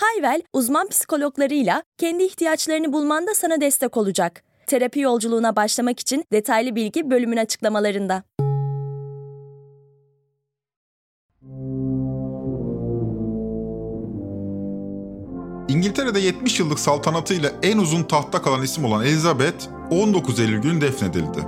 Hayvel, uzman psikologlarıyla kendi ihtiyaçlarını bulmanda sana destek olacak. Terapi yolculuğuna başlamak için detaylı bilgi bölümün açıklamalarında. İngiltere'de 70 yıllık saltanatıyla en uzun tahtta kalan isim olan Elizabeth 19 Eylül günü defnedildi.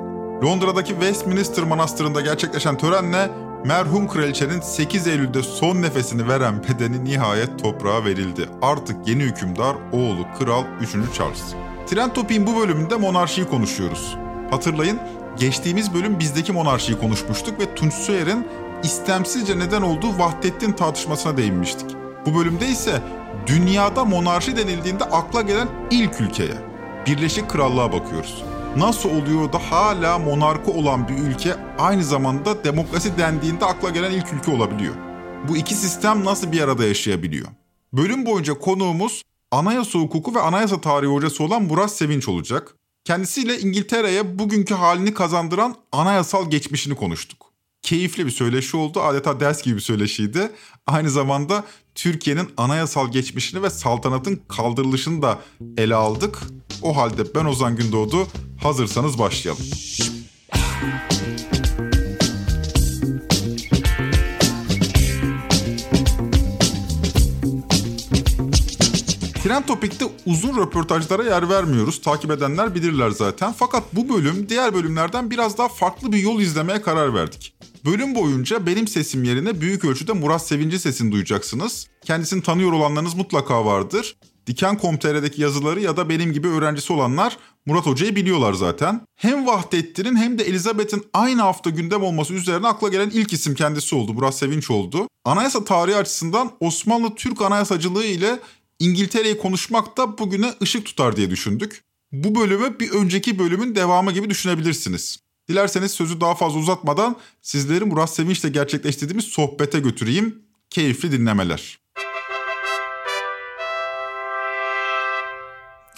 Londra'daki Westminster Manastırı'nda gerçekleşen törenle merhum kraliçenin 8 Eylül'de son nefesini veren bedeni nihayet toprağa verildi. Artık yeni hükümdar oğlu Kral 3. Charles. Trend Topik'in bu bölümünde monarşiyi konuşuyoruz. Hatırlayın geçtiğimiz bölüm bizdeki monarşiyi konuşmuştuk ve Tunç Soyer'in istemsizce neden olduğu Vahdettin tartışmasına değinmiştik. Bu bölümde ise dünyada monarşi denildiğinde akla gelen ilk ülkeye, Birleşik Krallığa bakıyoruz. Nasıl oluyor da hala monarkı olan bir ülke aynı zamanda demokrasi dendiğinde akla gelen ilk ülke olabiliyor? Bu iki sistem nasıl bir arada yaşayabiliyor? Bölüm boyunca konuğumuz anayasa hukuku ve anayasa tarihi hocası olan Murat Sevinç olacak. Kendisiyle İngiltere'ye bugünkü halini kazandıran anayasal geçmişini konuştuk. Keyifli bir söyleşi oldu. Adeta ders gibi bir söyleşiydi. Aynı zamanda Türkiye'nin anayasal geçmişini ve saltanatın kaldırılışını da ele aldık. O halde ben Ozan Gündoğdu. Hazırsanız başlayalım. Trend Topik'te uzun röportajlara yer vermiyoruz. Takip edenler bilirler zaten. Fakat bu bölüm diğer bölümlerden biraz daha farklı bir yol izlemeye karar verdik. Bölüm boyunca benim sesim yerine büyük ölçüde Murat Sevinci sesini duyacaksınız. Kendisini tanıyor olanlarınız mutlaka vardır. Diken.com.tr'deki yazıları ya da benim gibi öğrencisi olanlar Murat Hoca'yı biliyorlar zaten. Hem Vahdettin'in hem de Elizabeth'in aynı hafta gündem olması üzerine akla gelen ilk isim kendisi oldu. Murat Sevinç oldu. Anayasa tarihi açısından Osmanlı Türk anayasacılığı ile İngiltere'yi konuşmak da bugüne ışık tutar diye düşündük. Bu bölümü bir önceki bölümün devamı gibi düşünebilirsiniz. Dilerseniz sözü daha fazla uzatmadan sizleri Murat Sevinç'le gerçekleştirdiğimiz sohbete götüreyim. Keyifli dinlemeler.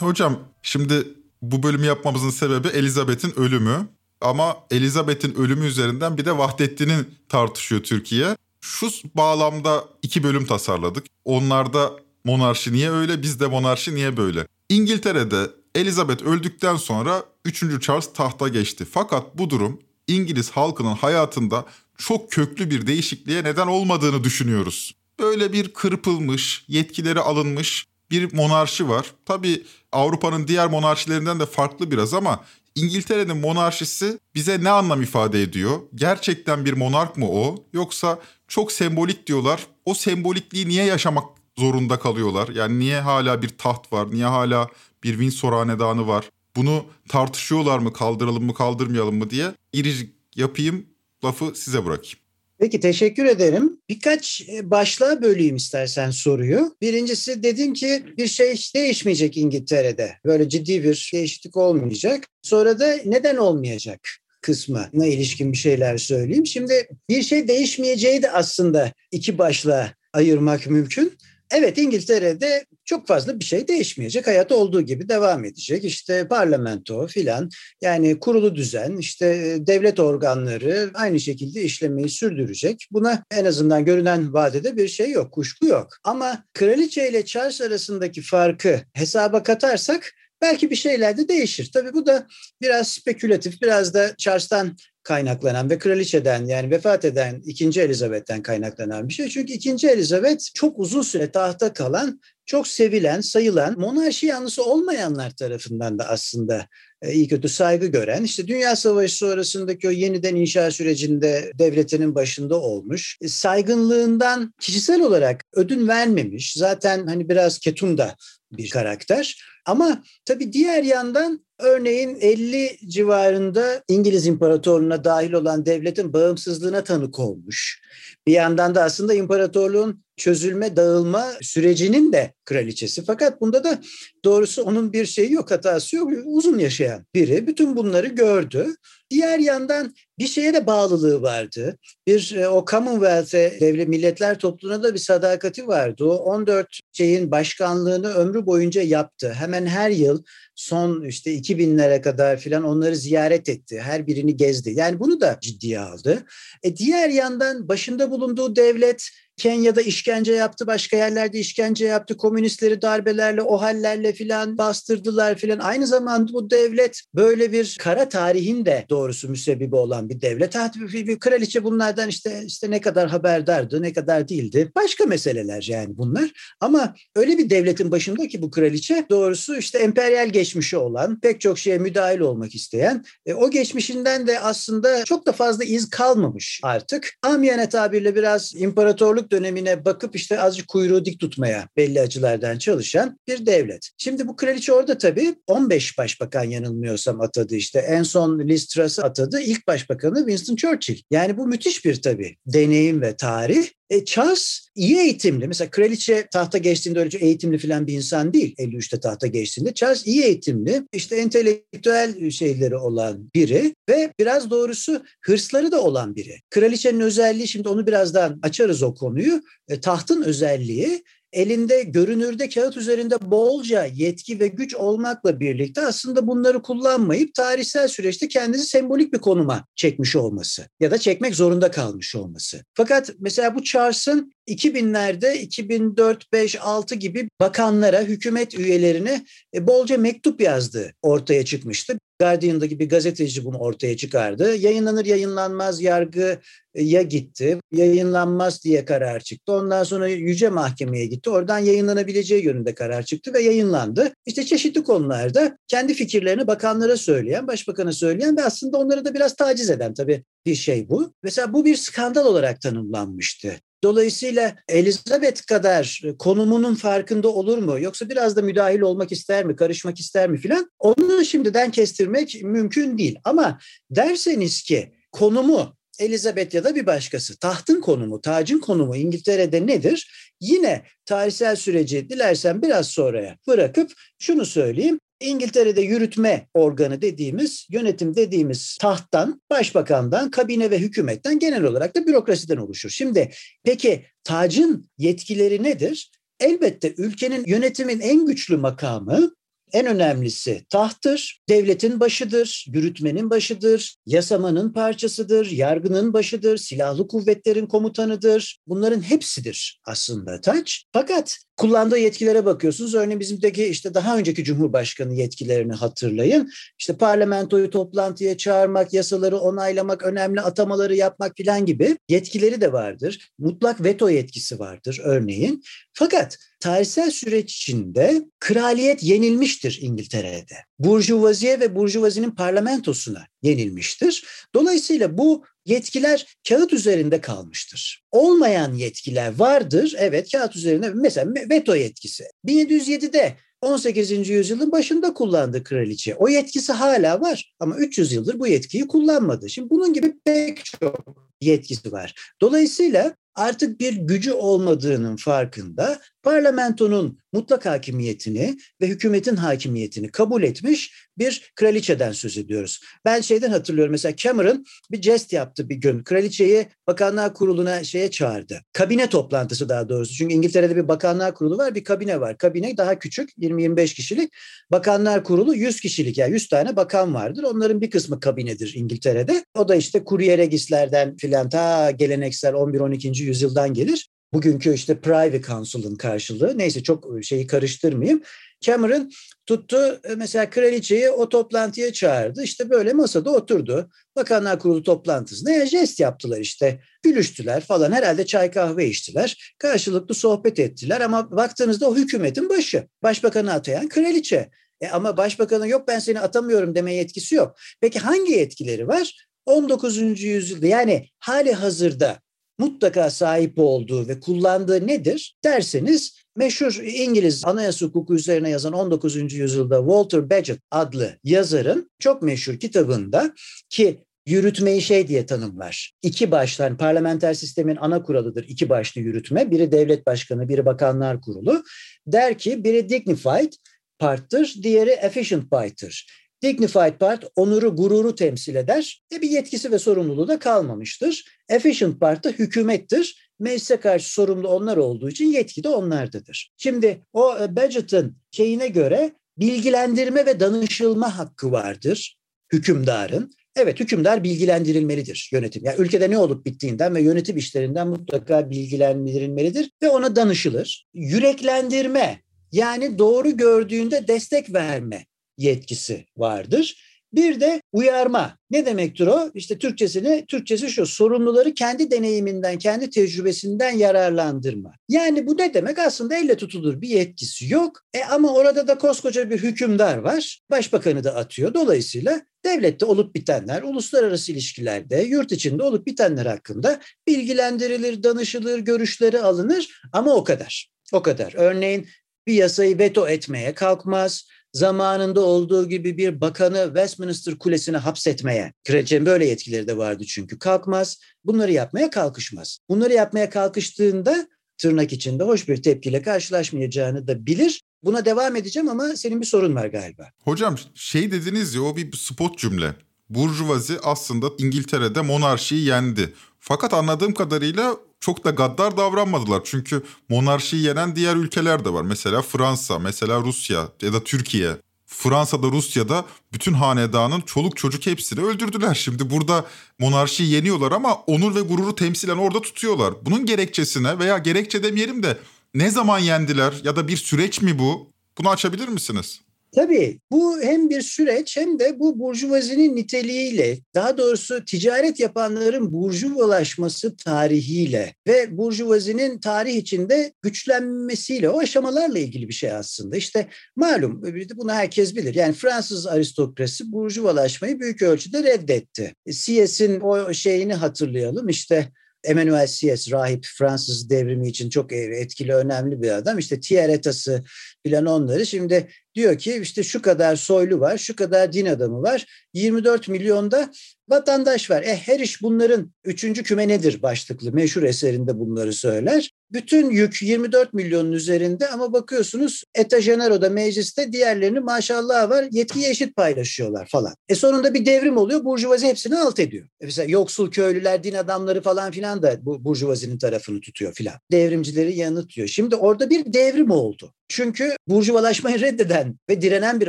Hocam şimdi bu bölümü yapmamızın sebebi Elizabeth'in ölümü. Ama Elizabeth'in ölümü üzerinden bir de Vahdettin'in tartışıyor Türkiye. Şu bağlamda iki bölüm tasarladık. Onlarda monarşi niye öyle, bizde monarşi niye böyle? İngiltere'de Elizabeth öldükten sonra 3. Charles tahta geçti. Fakat bu durum İngiliz halkının hayatında çok köklü bir değişikliğe neden olmadığını düşünüyoruz. Böyle bir kırpılmış, yetkileri alınmış bir monarşi var. Tabii Avrupa'nın diğer monarşilerinden de farklı biraz ama İngiltere'nin monarşisi bize ne anlam ifade ediyor? Gerçekten bir monark mı o? Yoksa çok sembolik diyorlar. O sembolikliği niye yaşamak zorunda kalıyorlar? Yani niye hala bir taht var? Niye hala bir Windsor hanedanı var? Bunu tartışıyorlar mı kaldıralım mı kaldırmayalım mı diye irici yapayım lafı size bırakayım. Peki teşekkür ederim. Birkaç e, başlığa böleyim istersen soruyu. Birincisi dedin ki bir şey değişmeyecek İngiltere'de. Böyle ciddi bir değişiklik olmayacak. Sonra da neden olmayacak kısmına ilişkin bir şeyler söyleyeyim. Şimdi bir şey değişmeyeceği de aslında iki başlığa ayırmak mümkün. Evet İngiltere'de çok fazla bir şey değişmeyecek. Hayat olduğu gibi devam edecek. İşte parlamento filan yani kurulu düzen işte e, devlet organları aynı şekilde işlemeyi sürdürecek. Buna en azından görünen vadede bir şey yok, kuşku yok. Ama kraliçe ile Charles arasındaki farkı hesaba katarsak belki bir şeyler de değişir. Tabii bu da biraz spekülatif, biraz da Charles'tan kaynaklanan ve kraliçeden yani vefat eden 2. Elizabeth'ten kaynaklanan bir şey. Çünkü 2. Elizabeth çok uzun süre tahta kalan, çok sevilen, sayılan, monarşi yanlısı olmayanlar tarafından da aslında e, iyi kötü saygı gören, işte Dünya Savaşı sonrasındaki o yeniden inşa sürecinde devletinin başında olmuş. E, saygınlığından kişisel olarak ödün vermemiş. Zaten hani biraz ketum da bir karakter. Ama tabii diğer yandan örneğin 50 civarında İngiliz İmparatorluğu'na dahil olan devletin bağımsızlığına tanık olmuş. Bir yandan da aslında imparatorluğun çözülme, dağılma sürecinin de kraliçesi. Fakat bunda da doğrusu onun bir şeyi yok, hatası yok. Uzun yaşayan biri bütün bunları gördü. Diğer yandan bir şeye de bağlılığı vardı. Bir e, o Commonwealth'e, devlet milletler topluluğuna da bir sadakati vardı. O 14 şeyin başkanlığını ömrü boyunca yaptı. Hemen her yıl son işte 2000'lere kadar filan onları ziyaret etti. Her birini gezdi. Yani bunu da ciddiye aldı. E diğer yandan başında bulunduğu devlet Kenya'da işkence yaptı, başka yerlerde işkence yaptı. Komünistleri darbelerle, o hallerle filan bastırdılar filan. Aynı zamanda bu devlet böyle bir kara tarihin de doğrusu müsebbibi olan bir devlet. Bir kraliçe bunlardan işte işte ne kadar haberdardı, ne kadar değildi. Başka meseleler yani bunlar. Ama öyle bir devletin başında ki bu kraliçe doğrusu işte emperyal geçmişi olan, pek çok şeye müdahil olmak isteyen, e, o geçmişinden de aslında çok da fazla iz kalmamış artık. Amiyane tabirle biraz imparatorluk dönemine bakıp işte azıcık kuyruğu dik tutmaya belli açılardan çalışan bir devlet. Şimdi bu kraliçe orada tabii 15 başbakan yanılmıyorsam atadı işte. En son Liz Truss'ı atadı. İlk başbakanı Winston Churchill. Yani bu müthiş bir tabii deneyim ve tarih. E, Charles iyi eğitimli. Mesela kraliçe tahta geçtiğinde öyle eğitimli falan bir insan değil. 53'te tahta geçtiğinde. Charles iyi eğitimli, işte entelektüel şeyleri olan biri ve biraz doğrusu hırsları da olan biri. Kraliçenin özelliği şimdi onu birazdan açarız o konuyu. E, tahtın özelliği elinde görünürde kağıt üzerinde bolca yetki ve güç olmakla birlikte aslında bunları kullanmayıp tarihsel süreçte kendisi sembolik bir konuma çekmiş olması ya da çekmek zorunda kalmış olması. Fakat mesela bu Charles'ın 2000'lerde 2004, 5, 6 gibi bakanlara, hükümet üyelerine e, bolca mektup yazdığı ortaya çıkmıştı. Guardian'daki bir gazeteci bunu ortaya çıkardı. Yayınlanır yayınlanmaz yargıya gitti. Yayınlanmaz diye karar çıktı. Ondan sonra Yüce Mahkeme'ye gitti. Oradan yayınlanabileceği yönünde karar çıktı ve yayınlandı. İşte çeşitli konularda kendi fikirlerini bakanlara söyleyen, başbakana söyleyen ve aslında onları da biraz taciz eden tabii bir şey bu. Mesela bu bir skandal olarak tanımlanmıştı. Dolayısıyla Elizabeth kadar konumunun farkında olur mu? Yoksa biraz da müdahil olmak ister mi, karışmak ister mi filan? Onu şimdiden kestirmek mümkün değil. Ama derseniz ki konumu Elizabeth ya da bir başkası tahtın konumu, tacın konumu İngiltere'de nedir? Yine tarihsel süreci dilersen biraz sonraya bırakıp şunu söyleyeyim. İngiltere'de yürütme organı dediğimiz, yönetim dediğimiz tahttan, başbakandan, kabine ve hükümetten genel olarak da bürokrasiden oluşur. Şimdi peki tacın yetkileri nedir? Elbette ülkenin yönetimin en güçlü makamı en önemlisi tahttır, devletin başıdır, yürütmenin başıdır, yasamanın parçasıdır, yargının başıdır, silahlı kuvvetlerin komutanıdır. Bunların hepsidir aslında taç. Fakat kullandığı yetkilere bakıyorsunuz. Örneğin bizimdeki işte daha önceki Cumhurbaşkanı yetkilerini hatırlayın. İşte parlamentoyu toplantıya çağırmak, yasaları onaylamak, önemli atamaları yapmak filan gibi yetkileri de vardır. Mutlak veto yetkisi vardır örneğin. Fakat tarihsel süreç içinde kraliyet yenilmiştir İngiltere'de. Burjuvaziye ve burjuvazinin parlamentosuna yenilmiştir. Dolayısıyla bu yetkiler kağıt üzerinde kalmıştır. Olmayan yetkiler vardır. Evet kağıt üzerinde mesela veto yetkisi. 1707'de 18. yüzyılın başında kullandı kraliçe. O yetkisi hala var ama 300 yıldır bu yetkiyi kullanmadı. Şimdi bunun gibi pek çok yetkisi var. Dolayısıyla artık bir gücü olmadığının farkında parlamentonun mutlak hakimiyetini ve hükümetin hakimiyetini kabul etmiş bir kraliçeden söz ediyoruz. Ben şeyden hatırlıyorum mesela Cameron bir jest yaptı bir gün. Kraliçeyi Bakanlar Kurulu'na şeye çağırdı. Kabine toplantısı daha doğrusu. Çünkü İngiltere'de bir Bakanlar Kurulu var, bir kabine var. Kabine daha küçük, 20-25 kişilik. Bakanlar Kurulu 100 kişilik yani 100 tane bakan vardır. Onların bir kısmı kabinedir İngiltere'de. O da işte kurye regislerden filan ta geleneksel 11-12. yüzyıldan gelir. Bugünkü işte private counsel'ın karşılığı. Neyse çok e, şeyi karıştırmayayım. Cameron tuttu e, mesela kraliçeyi o toplantıya çağırdı. İşte böyle masada oturdu. Bakanlar Kurulu toplantısında ya jest yaptılar işte. Gülüştüler falan. Herhalde çay kahve içtiler. Karşılıklı sohbet ettiler ama baktığınızda o hükümetin başı. Başbakanı atayan kraliçe. E ama başbakanın yok ben seni atamıyorum deme yetkisi yok. Peki hangi yetkileri var? 19. yüzyılda yani hali hazırda mutlaka sahip olduğu ve kullandığı nedir derseniz meşhur İngiliz anayasa hukuku üzerine yazan 19. yüzyılda Walter Bagehot adlı yazarın çok meşhur kitabında ki yürütmeyi şey diye tanımlar. İki başlı, yani parlamenter sistemin ana kuralıdır iki başlı yürütme. Biri devlet başkanı, biri bakanlar kurulu. Der ki biri dignified part'tır, diğeri efficient part'tır. Dignified part onuru, gururu temsil eder ve bir yetkisi ve sorumluluğu da kalmamıştır. Efficient part da hükümettir. Meclise karşı sorumlu onlar olduğu için yetki de onlardadır. Şimdi o e, budget'ın şeyine göre bilgilendirme ve danışılma hakkı vardır hükümdarın. Evet hükümdar bilgilendirilmelidir yönetim. Yani ülkede ne olup bittiğinden ve yönetim işlerinden mutlaka bilgilendirilmelidir ve ona danışılır. Yüreklendirme yani doğru gördüğünde destek verme yetkisi vardır. Bir de uyarma. Ne demektir o? İşte Türkçesini, Türkçesi şu sorumluları kendi deneyiminden, kendi tecrübesinden yararlandırma. Yani bu ne demek? Aslında elle tutulur bir yetkisi yok. E ama orada da koskoca bir hükümdar var. Başbakanı da atıyor. Dolayısıyla devlette olup bitenler, uluslararası ilişkilerde, yurt içinde olup bitenler hakkında bilgilendirilir, danışılır, görüşleri alınır ama o kadar. O kadar. Örneğin bir yasayı veto etmeye kalkmaz zamanında olduğu gibi bir bakanı Westminster Kulesi'ne hapsetmeye, kraliçenin böyle yetkileri de vardı çünkü, kalkmaz. Bunları yapmaya kalkışmaz. Bunları yapmaya kalkıştığında tırnak içinde hoş bir tepkiyle karşılaşmayacağını da bilir. Buna devam edeceğim ama senin bir sorun var galiba. Hocam şey dediniz ya o bir spot cümle. Burjuvazi aslında İngiltere'de monarşiyi yendi. Fakat anladığım kadarıyla çok da gaddar davranmadılar. Çünkü monarşiyi yenen diğer ülkeler de var. Mesela Fransa, mesela Rusya ya da Türkiye. Fransa'da, Rusya'da bütün hanedanın çoluk çocuk hepsini öldürdüler. Şimdi burada monarşiyi yeniyorlar ama onur ve gururu temsilen orada tutuyorlar. Bunun gerekçesine veya gerekçe demeyelim de ne zaman yendiler ya da bir süreç mi bu? Bunu açabilir misiniz? Tabii bu hem bir süreç hem de bu burjuvazinin niteliğiyle daha doğrusu ticaret yapanların burjuvalaşması tarihiyle ve burjuvazinin tarih içinde güçlenmesiyle o aşamalarla ilgili bir şey aslında. İşte malum bunu herkes bilir. Yani Fransız aristokrasi burjuvalaşmayı büyük ölçüde reddetti. Sieyes'in o şeyini hatırlayalım. İşte Emmanuel Sieyes rahip Fransız devrimi için çok etkili önemli bir adam. İşte Tieretası filan onları şimdi diyor ki işte şu kadar soylu var, şu kadar din adamı var. 24 milyonda vatandaş var. E her iş bunların üçüncü küme nedir başlıklı meşhur eserinde bunları söyler. Bütün yük 24 milyonun üzerinde ama bakıyorsunuz Eta Genero'da mecliste diğerlerini maşallah var yetkiyi eşit paylaşıyorlar falan. E sonunda bir devrim oluyor burjuvazi hepsini alt ediyor. E mesela yoksul köylüler, din adamları falan filan da bu burjuvazinin tarafını tutuyor filan. Devrimcileri yanıtıyor. Şimdi orada bir devrim oldu. Çünkü burjuvalaşmayı reddeden ve direnen bir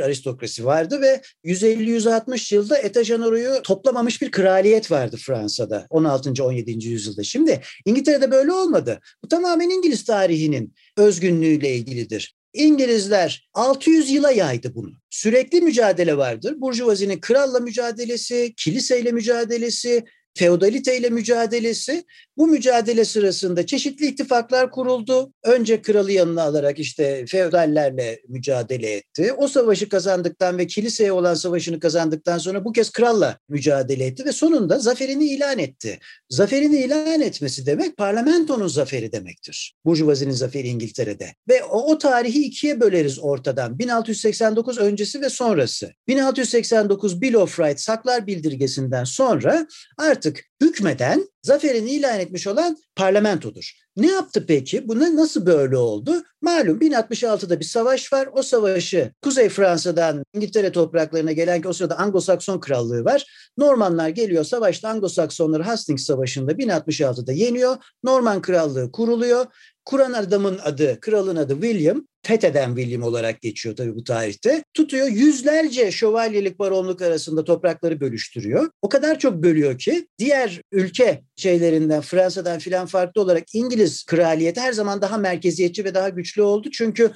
aristokrasi vardı ve 150-160 yılda Eta Genero'yu toplamamış bir kraliyet vardı Fransa'da 16. 17. yüzyılda. Şimdi İngiltere'de böyle olmadı. Bu tamamen İngiliz tarihinin özgünlüğüyle ilgilidir. İngilizler 600 yıla yaydı bunu. Sürekli mücadele vardır. Burjuvazinin kralla mücadelesi, kiliseyle mücadelesi, feodalite ile mücadelesi. Bu mücadele sırasında çeşitli ittifaklar kuruldu. Önce kralı yanına alarak işte feodallerle mücadele etti. O savaşı kazandıktan ve kiliseye olan savaşını kazandıktan sonra bu kez kralla mücadele etti ve sonunda zaferini ilan etti. Zaferini ilan etmesi demek parlamentonun zaferi demektir. Burjuvazinin zaferi İngiltere'de. Ve o, o tarihi ikiye böleriz ortadan. 1689 öncesi ve sonrası. 1689 Bill of Rights Saklar Bildirgesi'nden sonra artık hükmeden zaferini ilan etmiş olan parlamentodur. Ne yaptı peki? Buna nasıl böyle oldu? Malum 1066'da bir savaş var. O savaşı Kuzey Fransa'dan İngiltere topraklarına gelen ki o sırada Anglo-Sakson krallığı var. Normanlar geliyor savaşta Anglo-Saksonları Hastings Savaşı'nda 1066'da yeniyor. Norman krallığı kuruluyor. Kuran adamın adı, kralın adı William fetheden William olarak geçiyor tabii bu tarihte. Tutuyor yüzlerce şövalyelik baronluk arasında toprakları bölüştürüyor. O kadar çok bölüyor ki diğer ülke şeylerinden Fransa'dan filan farklı olarak İngiliz kraliyeti her zaman daha merkeziyetçi ve daha güçlü oldu. Çünkü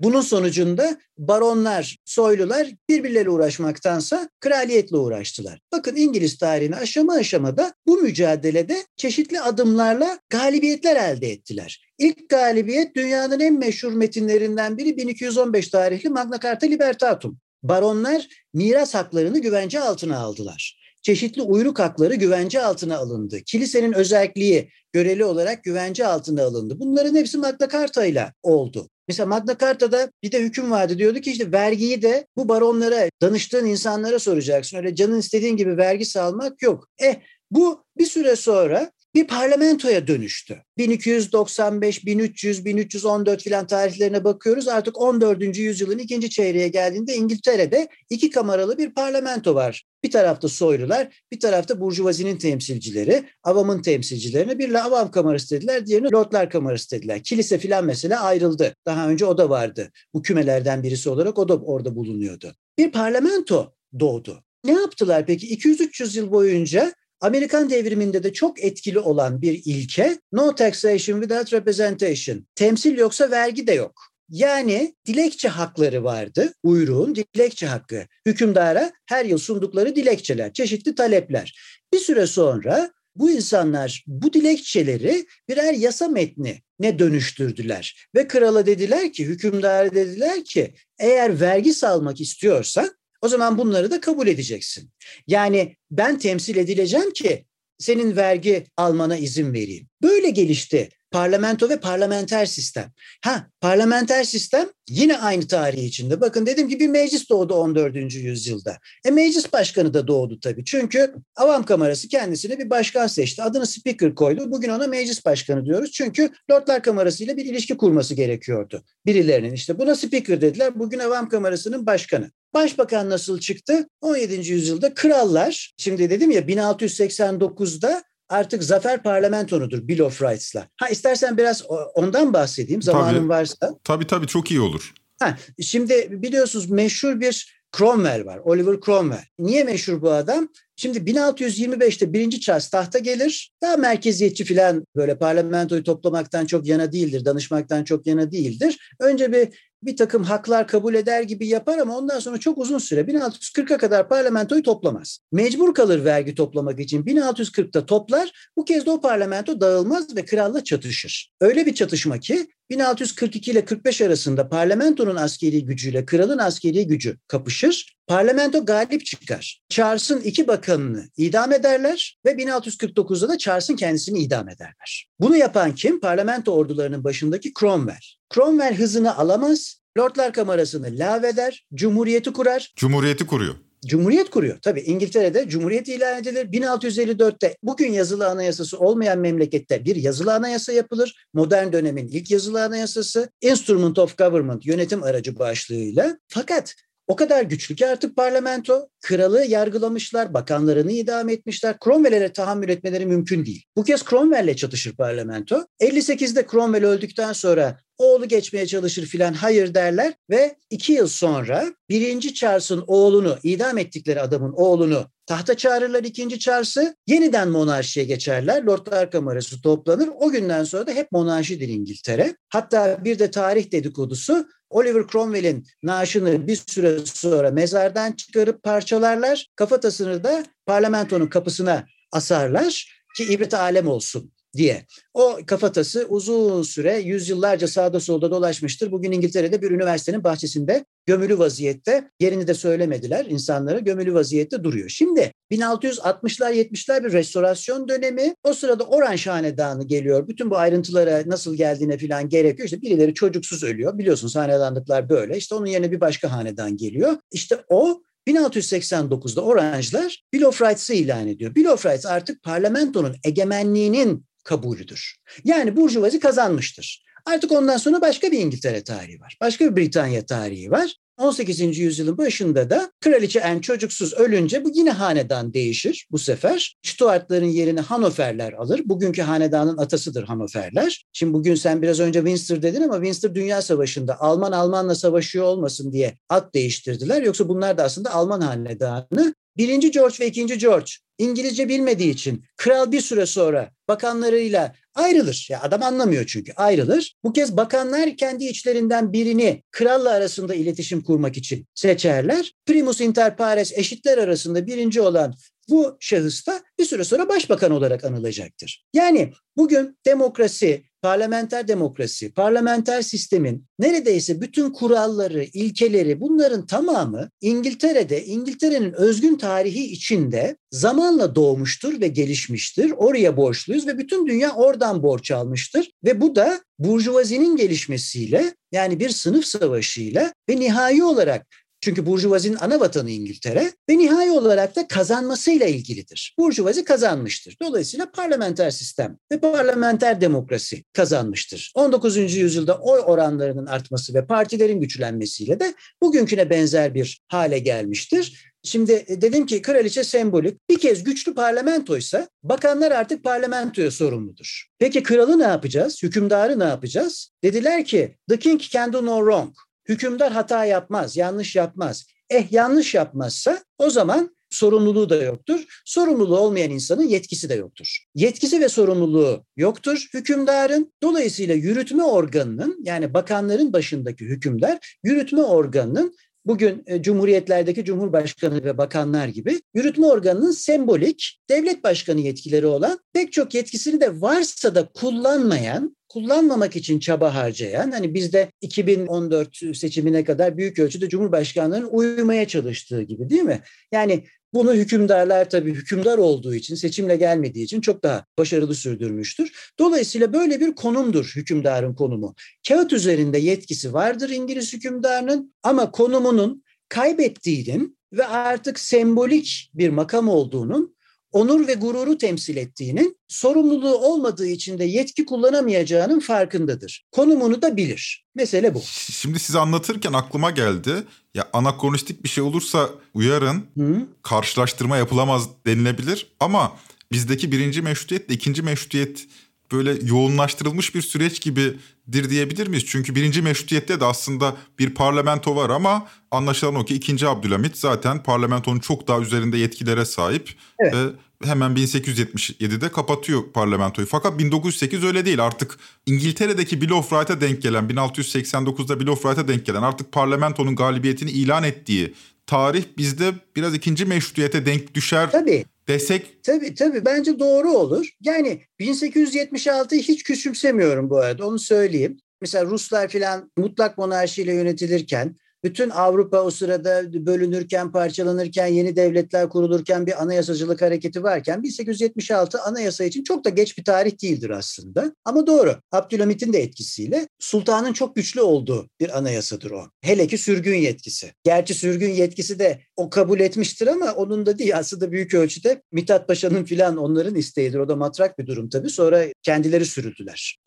bunun sonucunda baronlar, soylular birbirleriyle uğraşmaktansa kraliyetle uğraştılar. Bakın İngiliz tarihini aşama aşamada bu mücadelede çeşitli adımlarla galibiyetler elde ettiler. İlk galibiyet dünyanın en meşhur metinlerinden biri 1215 tarihli Magna Carta Libertatum. Baronlar miras haklarını güvence altına aldılar. Çeşitli uyruk hakları güvence altına alındı. Kilisenin özelliği göreli olarak güvence altına alındı. Bunların hepsi Magna Carta ile oldu. Mesela Magna Carta'da bir de hüküm vardı. Diyordu ki işte vergiyi de bu baronlara, danıştığın insanlara soracaksın. Öyle canın istediğin gibi vergi salmak yok. Eh bu bir süre sonra bir parlamentoya dönüştü. 1295, 1300, 1314 filan tarihlerine bakıyoruz. Artık 14. yüzyılın ikinci çeyreğe geldiğinde İngiltere'de iki kameralı bir parlamento var. Bir tarafta soylular, bir tarafta burjuvazinin temsilcileri, avamın temsilcilerine bir avam kamerası dediler, diğerini lordlar kamerası dediler. Kilise filan mesela ayrıldı. Daha önce o da vardı. Bu kümelerden birisi olarak o da orada bulunuyordu. Bir parlamento doğdu. Ne yaptılar peki? 200-300 yıl boyunca Amerikan devriminde de çok etkili olan bir ilke no taxation without representation. Temsil yoksa vergi de yok. Yani dilekçe hakları vardı. Uyruğun dilekçe hakkı. Hükümdara her yıl sundukları dilekçeler, çeşitli talepler. Bir süre sonra bu insanlar bu dilekçeleri birer yasa metni ne dönüştürdüler. Ve krala dediler ki, hükümdara dediler ki eğer vergi salmak istiyorsan o zaman bunları da kabul edeceksin. Yani ben temsil edileceğim ki senin vergi almana izin vereyim. Böyle gelişti parlamento ve parlamenter sistem. Ha parlamenter sistem yine aynı tarih içinde. Bakın dedim ki bir meclis doğdu 14. yüzyılda. E meclis başkanı da doğdu tabii. Çünkü avam kamerası kendisine bir başkan seçti. Adını speaker koydu. Bugün ona meclis başkanı diyoruz. Çünkü lordlar kamerası ile bir ilişki kurması gerekiyordu. Birilerinin işte buna speaker dediler. Bugün avam kamerasının başkanı. Başbakan nasıl çıktı? 17. yüzyılda krallar, şimdi dedim ya 1689'da artık zafer parlamentonudur Bill of Rights'la. Ha istersen biraz ondan bahsedeyim zamanın tabii, varsa. Tabii tabii çok iyi olur. Ha, şimdi biliyorsunuz meşhur bir Cromwell var. Oliver Cromwell. Niye meşhur bu adam? Şimdi 1625'te birinci Charles tahta gelir. Daha merkeziyetçi falan böyle parlamentoyu toplamaktan çok yana değildir. Danışmaktan çok yana değildir. Önce bir bir takım haklar kabul eder gibi yapar ama ondan sonra çok uzun süre 1640'a kadar parlamentoyu toplamaz. Mecbur kalır vergi toplamak için 1640'ta toplar. Bu kez de o parlamento dağılmaz ve kralla çatışır. Öyle bir çatışma ki 1642 ile 45 arasında parlamentonun askeri gücüyle kralın askeri gücü kapışır. Parlamento galip çıkar. Charles'ın iki bakanını idam ederler ve 1649'da da Charles'ın kendisini idam ederler. Bunu yapan kim? Parlamento ordularının başındaki Cromwell. Cromwell hızını alamaz, Lordlar Kamerası'nı lağveder, Cumhuriyeti kurar. Cumhuriyeti kuruyor. Cumhuriyet kuruyor. Tabii İngiltere'de Cumhuriyet ilan edilir. 1654'te bugün yazılı anayasası olmayan memlekette bir yazılı anayasa yapılır. Modern dönemin ilk yazılı anayasası Instrument of Government yönetim aracı başlığıyla. Fakat o kadar güçlü ki artık parlamento kralı yargılamışlar, bakanlarını idam etmişler. Cromwell'e tahammül etmeleri mümkün değil. Bu kez Cromwell'le çatışır parlamento. 58'de Cromwell öldükten sonra oğlu geçmeye çalışır filan hayır derler ve iki yıl sonra birinci Charles'ın oğlunu idam ettikleri adamın oğlunu tahta çağırırlar ikinci Charles'ı yeniden monarşiye geçerler. Lordlar Kamerası toplanır. O günden sonra da hep monarşidir İngiltere. Hatta bir de tarih dedikodusu Oliver Cromwell'in naaşını bir süre sonra mezardan çıkarıp parçalarlar. Kafatasını da parlamentonun kapısına asarlar ki ibret alem olsun diye. O kafatası uzun süre yüzyıllarca sağda solda dolaşmıştır. Bugün İngiltere'de bir üniversitenin bahçesinde gömülü vaziyette yerini de söylemediler insanlara gömülü vaziyette duruyor. Şimdi 1660'lar 70'ler bir restorasyon dönemi. O sırada Orange Hanedanı geliyor. Bütün bu ayrıntılara nasıl geldiğine falan gerekiyor. İşte birileri çocuksuz ölüyor. Biliyorsunuz hanedanlıklar böyle. İşte onun yerine bir başka hanedan geliyor. İşte o 1689'da Orange'lar Bill of Rights'ı ilan ediyor. Bill of Rights artık parlamentonun egemenliğinin kabulüdür. Yani Burjuvazi kazanmıştır. Artık ondan sonra başka bir İngiltere tarihi var. Başka bir Britanya tarihi var. 18. yüzyılın başında da kraliçe en çocuksuz ölünce bu yine hanedan değişir bu sefer. Stuartların yerini Hanoverler alır. Bugünkü hanedanın atasıdır Hanoverler. Şimdi bugün sen biraz önce Windsor dedin ama Windsor Dünya Savaşı'nda Alman Almanla savaşıyor olmasın diye ad değiştirdiler. Yoksa bunlar da aslında Alman hanedanı. Birinci George ve ikinci George İngilizce bilmediği için kral bir süre sonra bakanlarıyla ayrılır. Ya adam anlamıyor çünkü ayrılır. Bu kez bakanlar kendi içlerinden birini kralla arasında iletişim kurmak için seçerler. Primus inter pares eşitler arasında birinci olan bu şahıs da bir süre sonra başbakan olarak anılacaktır. Yani bugün demokrasi, parlamenter demokrasi, parlamenter sistemin neredeyse bütün kuralları, ilkeleri bunların tamamı İngiltere'de, İngiltere'nin özgün tarihi içinde zamanla doğmuştur ve gelişmiştir. Oraya borçluyuz ve bütün dünya oradan borç almıştır ve bu da burjuvazinin gelişmesiyle yani bir sınıf savaşıyla ve nihai olarak çünkü Burjuvazinin ana vatanı İngiltere ve nihai olarak da kazanmasıyla ilgilidir. Burjuvazi kazanmıştır. Dolayısıyla parlamenter sistem ve parlamenter demokrasi kazanmıştır. 19. yüzyılda oy oranlarının artması ve partilerin güçlenmesiyle de bugünküne benzer bir hale gelmiştir. Şimdi e, dedim ki kraliçe sembolik. Bir kez güçlü parlamentoysa bakanlar artık parlamentoya sorumludur. Peki kralı ne yapacağız? Hükümdarı ne yapacağız? Dediler ki the king can do no wrong. Hükümdar hata yapmaz, yanlış yapmaz. Eh yanlış yapmazsa o zaman sorumluluğu da yoktur. Sorumluluğu olmayan insanın yetkisi de yoktur. Yetkisi ve sorumluluğu yoktur hükümdarın. Dolayısıyla yürütme organının yani bakanların başındaki hükümdar yürütme organının bugün e, cumhuriyetlerdeki cumhurbaşkanı ve bakanlar gibi yürütme organının sembolik devlet başkanı yetkileri olan pek çok yetkisini de varsa da kullanmayan kullanmamak için çaba harcayan hani bizde 2014 seçimine kadar büyük ölçüde Cumhurbaşkanlığının uyumaya çalıştığı gibi değil mi? Yani bunu hükümdarlar tabii hükümdar olduğu için, seçimle gelmediği için çok daha başarılı sürdürmüştür. Dolayısıyla böyle bir konumdur hükümdarın konumu. Kağıt üzerinde yetkisi vardır İngiliz hükümdarının ama konumunun kaybettiğinin ve artık sembolik bir makam olduğunun onur ve gururu temsil ettiğinin, sorumluluğu olmadığı için de yetki kullanamayacağının farkındadır. Konumunu da bilir. Mesele bu. Şimdi size anlatırken aklıma geldi. Ya anakronistik bir şey olursa uyarın. Hı? Karşılaştırma yapılamaz denilebilir ama bizdeki birinci meşrutiyetle ikinci meşrutiyet böyle yoğunlaştırılmış bir süreç gibidir diyebilir miyiz? Çünkü birinci meşrutiyette de aslında bir parlamento var ama anlaşılan o ki ikinci Abdülhamit zaten parlamentonun çok daha üzerinde yetkilere sahip evet. ve hemen 1877'de kapatıyor parlamentoyu. Fakat 1908 öyle değil artık İngiltere'deki Bill of Right'a denk gelen 1689'da Bill of Right'a denk gelen artık parlamentonun galibiyetini ilan ettiği tarih bizde biraz ikinci meşrutiyete denk düşer. Tabii desek... Tabii tabii bence doğru olur. Yani 1876'yı hiç küçümsemiyorum bu arada onu söyleyeyim. Mesela Ruslar filan mutlak monarşiyle yönetilirken bütün Avrupa o sırada bölünürken, parçalanırken, yeni devletler kurulurken bir anayasacılık hareketi varken 1876 anayasa için çok da geç bir tarih değildir aslında. Ama doğru. Abdülhamit'in de etkisiyle sultanın çok güçlü olduğu bir anayasadır o. Hele ki sürgün yetkisi. Gerçi sürgün yetkisi de o kabul etmiştir ama onun da değil aslında büyük ölçüde Mithat Paşa'nın filan onların isteğidir. O da matrak bir durum tabii. Sonra kendileri sürüldüler.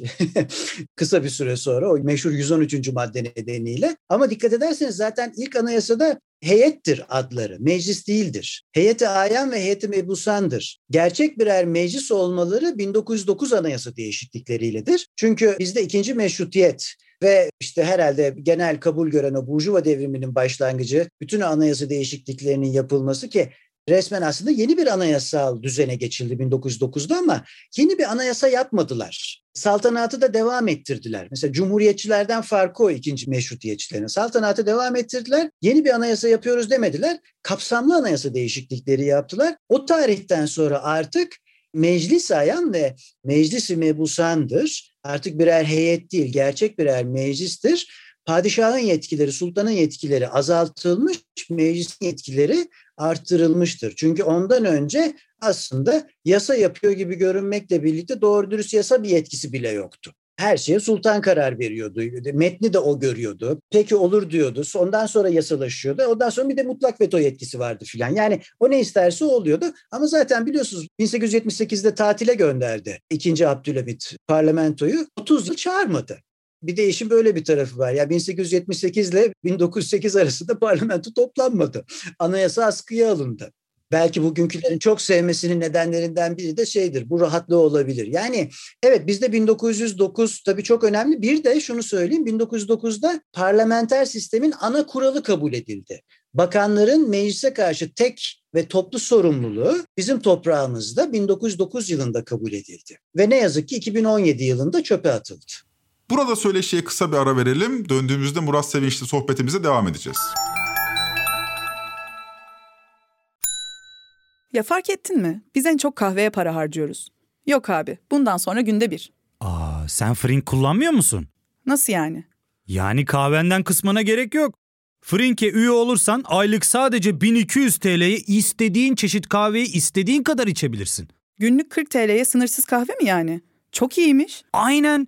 Kısa bir süre sonra o meşhur 113. madde nedeniyle. Ama dikkat ederseniz ederseniz zaten ilk anayasada heyettir adları, meclis değildir. Heyeti ayan ve heyeti mebusandır. Gerçek birer meclis olmaları 1909 anayasa değişiklikleriyle,dir. Çünkü bizde ikinci meşrutiyet ve işte herhalde genel kabul gören o Burjuva devriminin başlangıcı bütün anayasa değişikliklerinin yapılması ki resmen aslında yeni bir anayasal düzene geçildi 1909'da ama yeni bir anayasa yapmadılar. Saltanatı da devam ettirdiler. Mesela cumhuriyetçilerden farkı o ikinci meşrutiyetçilerin. Saltanatı devam ettirdiler. Yeni bir anayasa yapıyoruz demediler. Kapsamlı anayasa değişiklikleri yaptılar. O tarihten sonra artık meclis ayan ve meclis-i mebusandır. Artık birer heyet değil, gerçek birer meclistir. Padişahın yetkileri, sultanın yetkileri azaltılmış, meclisin yetkileri arttırılmıştır. Çünkü ondan önce aslında yasa yapıyor gibi görünmekle birlikte doğru dürüst yasa bir yetkisi bile yoktu. Her şeye sultan karar veriyordu. Metni de o görüyordu. Peki olur diyordu. Ondan sonra yasalaşıyordu. Ondan sonra bir de mutlak veto yetkisi vardı filan. Yani o ne isterse oluyordu. Ama zaten biliyorsunuz 1878'de tatile gönderdi. 2. Abdülhamit parlamentoyu 30 yıl çağırmadı. Bir de işin böyle bir tarafı var. Ya 1878 ile 1908 arasında parlamento toplanmadı. Anayasa askıya alındı. Belki bugünkülerin çok sevmesinin nedenlerinden biri de şeydir. Bu rahatlığı olabilir. Yani evet bizde 1909 tabii çok önemli. Bir de şunu söyleyeyim. 1909'da parlamenter sistemin ana kuralı kabul edildi. Bakanların meclise karşı tek ve toplu sorumluluğu bizim toprağımızda 1909 yılında kabul edildi. Ve ne yazık ki 2017 yılında çöpe atıldı. Burada söyleşiye kısa bir ara verelim. Döndüğümüzde Murat Sevinç'le sohbetimize devam edeceğiz. Ya fark ettin mi? Biz en çok kahveye para harcıyoruz. Yok abi, bundan sonra günde bir. Aa, sen Frink kullanmıyor musun? Nasıl yani? Yani kahvenden kısmına gerek yok. Frink'e üye olursan aylık sadece 1200 TL'ye istediğin çeşit kahveyi istediğin kadar içebilirsin. Günlük 40 TL'ye sınırsız kahve mi yani? Çok iyiymiş. Aynen.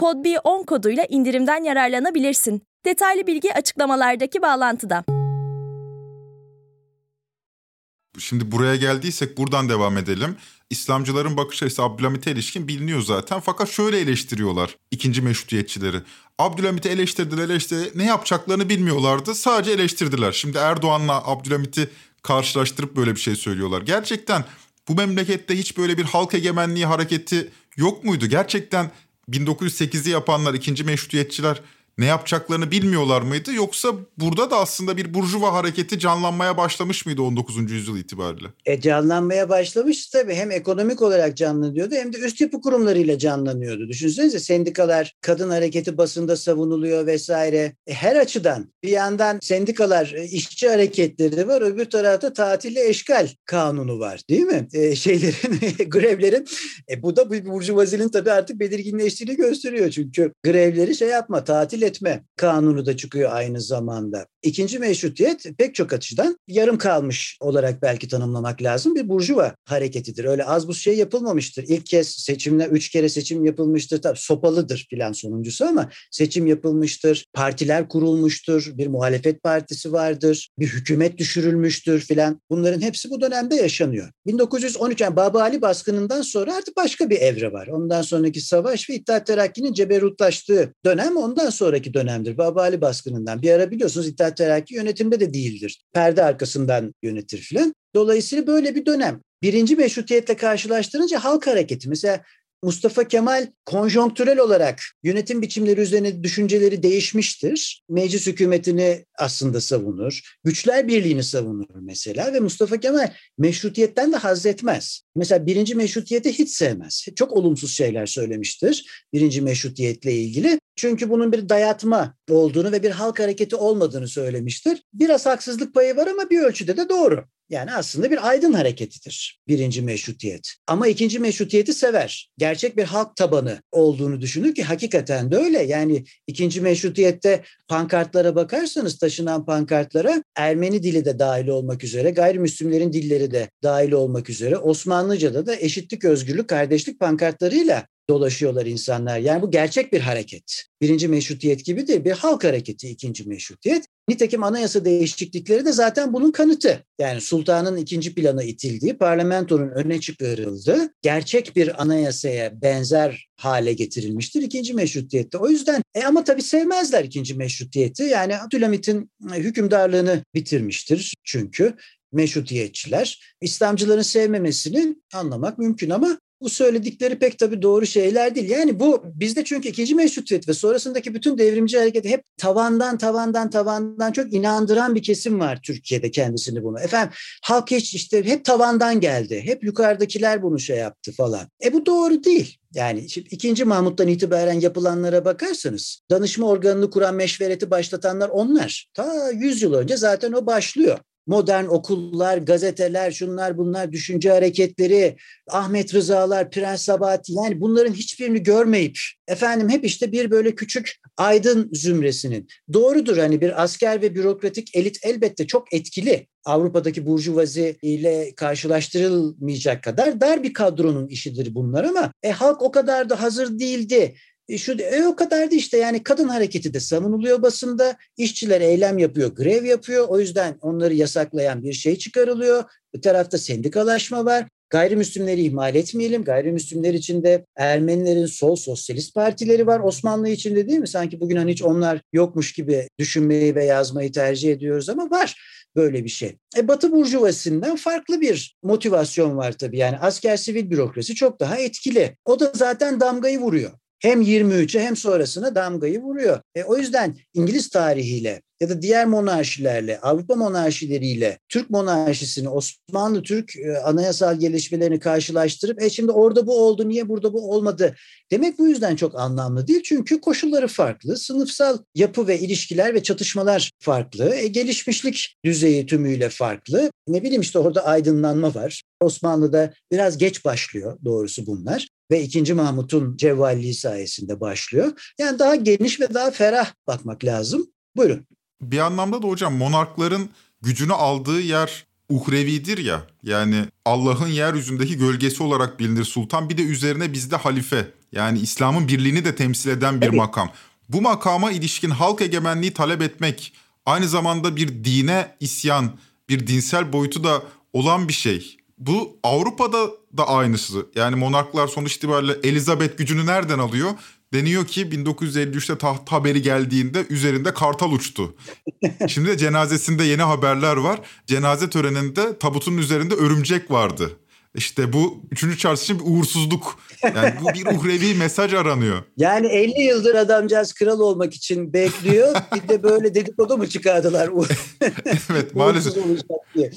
PodB10 koduyla indirimden yararlanabilirsin. Detaylı bilgi açıklamalardaki bağlantıda. Şimdi buraya geldiysek buradan devam edelim. İslamcıların bakış açısı Abdülhamit'e ilişkin biliniyor zaten. Fakat şöyle eleştiriyorlar ikinci meşrutiyetçileri. Abdülhamit'i eleştirdiler eleştirdiler. Ne yapacaklarını bilmiyorlardı. Sadece eleştirdiler. Şimdi Erdoğan'la Abdülhamit'i karşılaştırıp böyle bir şey söylüyorlar. Gerçekten bu memlekette hiç böyle bir halk egemenliği hareketi yok muydu? Gerçekten 1908'i yapanlar, ikinci meşrutiyetçiler ne yapacaklarını bilmiyorlar mıydı? Yoksa burada da aslında bir burjuva hareketi canlanmaya başlamış mıydı 19. yüzyıl itibariyle? E canlanmaya başlamış tabii. Hem ekonomik olarak canlanıyordu hem de üst yapı kurumlarıyla canlanıyordu. Düşünsenize sendikalar, kadın hareketi basında savunuluyor vesaire. E, her açıdan bir yandan sendikalar, e, işçi hareketleri var. Öbür tarafta tatille eşgal kanunu var değil mi? E, şeylerin, grevlerin. E, bu da bu burjuvazinin tabii artık belirginleştiğini gösteriyor. Çünkü grevleri şey yapma, tatil etme kanunu da çıkıyor aynı zamanda. İkinci meşrutiyet pek çok açıdan yarım kalmış olarak belki tanımlamak lazım. Bir burjuva hareketidir. Öyle az bu şey yapılmamıştır. İlk kez seçimle üç kere seçim yapılmıştır. Tabii sopalıdır filan sonuncusu ama seçim yapılmıştır. Partiler kurulmuştur. Bir muhalefet partisi vardır. Bir hükümet düşürülmüştür filan. Bunların hepsi bu dönemde yaşanıyor. 1913 yani Baba Ali baskınından sonra artık başka bir evre var. Ondan sonraki savaş ve İttihat Terakki'nin ceberutlaştığı dönem ondan sonraki dönemdir. Baba Ali baskınından. Bir ara biliyorsunuz İttihat Terakki yönetimde de değildir. Perde arkasından yönetir filan. Dolayısıyla böyle bir dönem. Birinci meşrutiyetle karşılaştırınca halk hareketi. Mesela Mustafa Kemal konjonktürel olarak yönetim biçimleri üzerine düşünceleri değişmiştir. Meclis hükümetini aslında savunur. Güçler birliğini savunur mesela ve Mustafa Kemal meşrutiyetten de haz etmez. Mesela birinci meşrutiyeti hiç sevmez. Çok olumsuz şeyler söylemiştir birinci meşrutiyetle ilgili. Çünkü bunun bir dayatma olduğunu ve bir halk hareketi olmadığını söylemiştir. Biraz haksızlık payı var ama bir ölçüde de doğru. Yani aslında bir aydın hareketidir birinci meşrutiyet. Ama ikinci meşrutiyeti sever. Gerçek bir halk tabanı olduğunu düşünür ki hakikaten de öyle. Yani ikinci meşrutiyette pankartlara bakarsanız taşınan pankartlara Ermeni dili de dahil olmak üzere gayrimüslimlerin dilleri de dahil olmak üzere Osmanlıca'da da eşitlik, özgürlük, kardeşlik pankartlarıyla dolaşıyorlar insanlar. Yani bu gerçek bir hareket. Birinci meşrutiyet gibi değil, bir halk hareketi ikinci meşrutiyet. Nitekim anayasa değişiklikleri de zaten bunun kanıtı. Yani sultanın ikinci plana itildiği, parlamentonun öne çıkarıldığı, gerçek bir anayasaya benzer hale getirilmiştir ikinci meşrutiyette. O yüzden e ama tabii sevmezler ikinci meşrutiyeti. Yani Abdülhamit'in hükümdarlığını bitirmiştir çünkü meşrutiyetçiler. İslamcıların sevmemesini anlamak mümkün ama bu söyledikleri pek tabii doğru şeyler değil. Yani bu bizde çünkü ikinci meşrutiyet ve sonrasındaki bütün devrimci hareketi hep tavandan tavandan tavandan çok inandıran bir kesim var Türkiye'de kendisini bunu. Efendim halk hiç işte hep tavandan geldi. Hep yukarıdakiler bunu şey yaptı falan. E bu doğru değil. Yani şimdi ikinci Mahmut'tan itibaren yapılanlara bakarsanız danışma organını kuran meşvereti başlatanlar onlar. Ta 100 yıl önce zaten o başlıyor modern okullar, gazeteler, şunlar bunlar, düşünce hareketleri, Ahmet Rızalar, Prens Sabahati yani bunların hiçbirini görmeyip efendim hep işte bir böyle küçük aydın zümresinin. Doğrudur hani bir asker ve bürokratik elit elbette çok etkili. Avrupa'daki burjuvazi ile karşılaştırılmayacak kadar dar bir kadronun işidir bunlar ama e, halk o kadar da hazır değildi. E şu e, o kadar da işte yani kadın hareketi de savunuluyor basında. İşçiler eylem yapıyor, grev yapıyor. O yüzden onları yasaklayan bir şey çıkarılıyor. Bir tarafta sendikalaşma var. Gayrimüslimleri ihmal etmeyelim. Gayrimüslimler içinde Ermenilerin sol sosyalist partileri var. Osmanlı içinde değil mi? Sanki bugün hani hiç onlar yokmuş gibi düşünmeyi ve yazmayı tercih ediyoruz ama var. böyle bir şey. E, Batı burjuvasından farklı bir motivasyon var tabii. Yani asker sivil bürokrasi çok daha etkili. O da zaten damgayı vuruyor hem 23'e hem sonrasına damgayı vuruyor. E, o yüzden İngiliz tarihiyle ya da diğer monarşilerle, Avrupa monarşileriyle Türk monarşisini, Osmanlı Türk e, anayasal gelişmelerini karşılaştırıp e şimdi orada bu oldu, niye burada bu olmadı demek bu yüzden çok anlamlı değil. Çünkü koşulları farklı, sınıfsal yapı ve ilişkiler ve çatışmalar farklı, e, gelişmişlik düzeyi tümüyle farklı. Ne bileyim işte orada aydınlanma var. Osmanlı'da biraz geç başlıyor doğrusu bunlar ve 2. Mahmut'un cevvalliği sayesinde başlıyor. Yani daha geniş ve daha ferah bakmak lazım. Buyurun. Bir anlamda da hocam monarkların gücünü aldığı yer uhrevidir ya. Yani Allah'ın yeryüzündeki gölgesi olarak bilinir sultan. Bir de üzerine bizde halife. Yani İslam'ın birliğini de temsil eden bir evet. makam. Bu makama ilişkin halk egemenliği talep etmek aynı zamanda bir dine isyan, bir dinsel boyutu da olan bir şey. Bu Avrupa'da da aynısı. Yani monarklar sonuç itibariyle Elizabeth gücünü nereden alıyor? Deniyor ki 1953'te taht haberi geldiğinde üzerinde kartal uçtu. Şimdi de cenazesinde yeni haberler var. Cenaze töreninde tabutun üzerinde örümcek vardı. İşte bu 3. Charles için bir uğursuzluk. Yani bu bir uhrevi mesaj aranıyor. Yani 50 yıldır adamcağız kral olmak için bekliyor. Bir de böyle dedikodu mu çıkardılar? evet maalesef.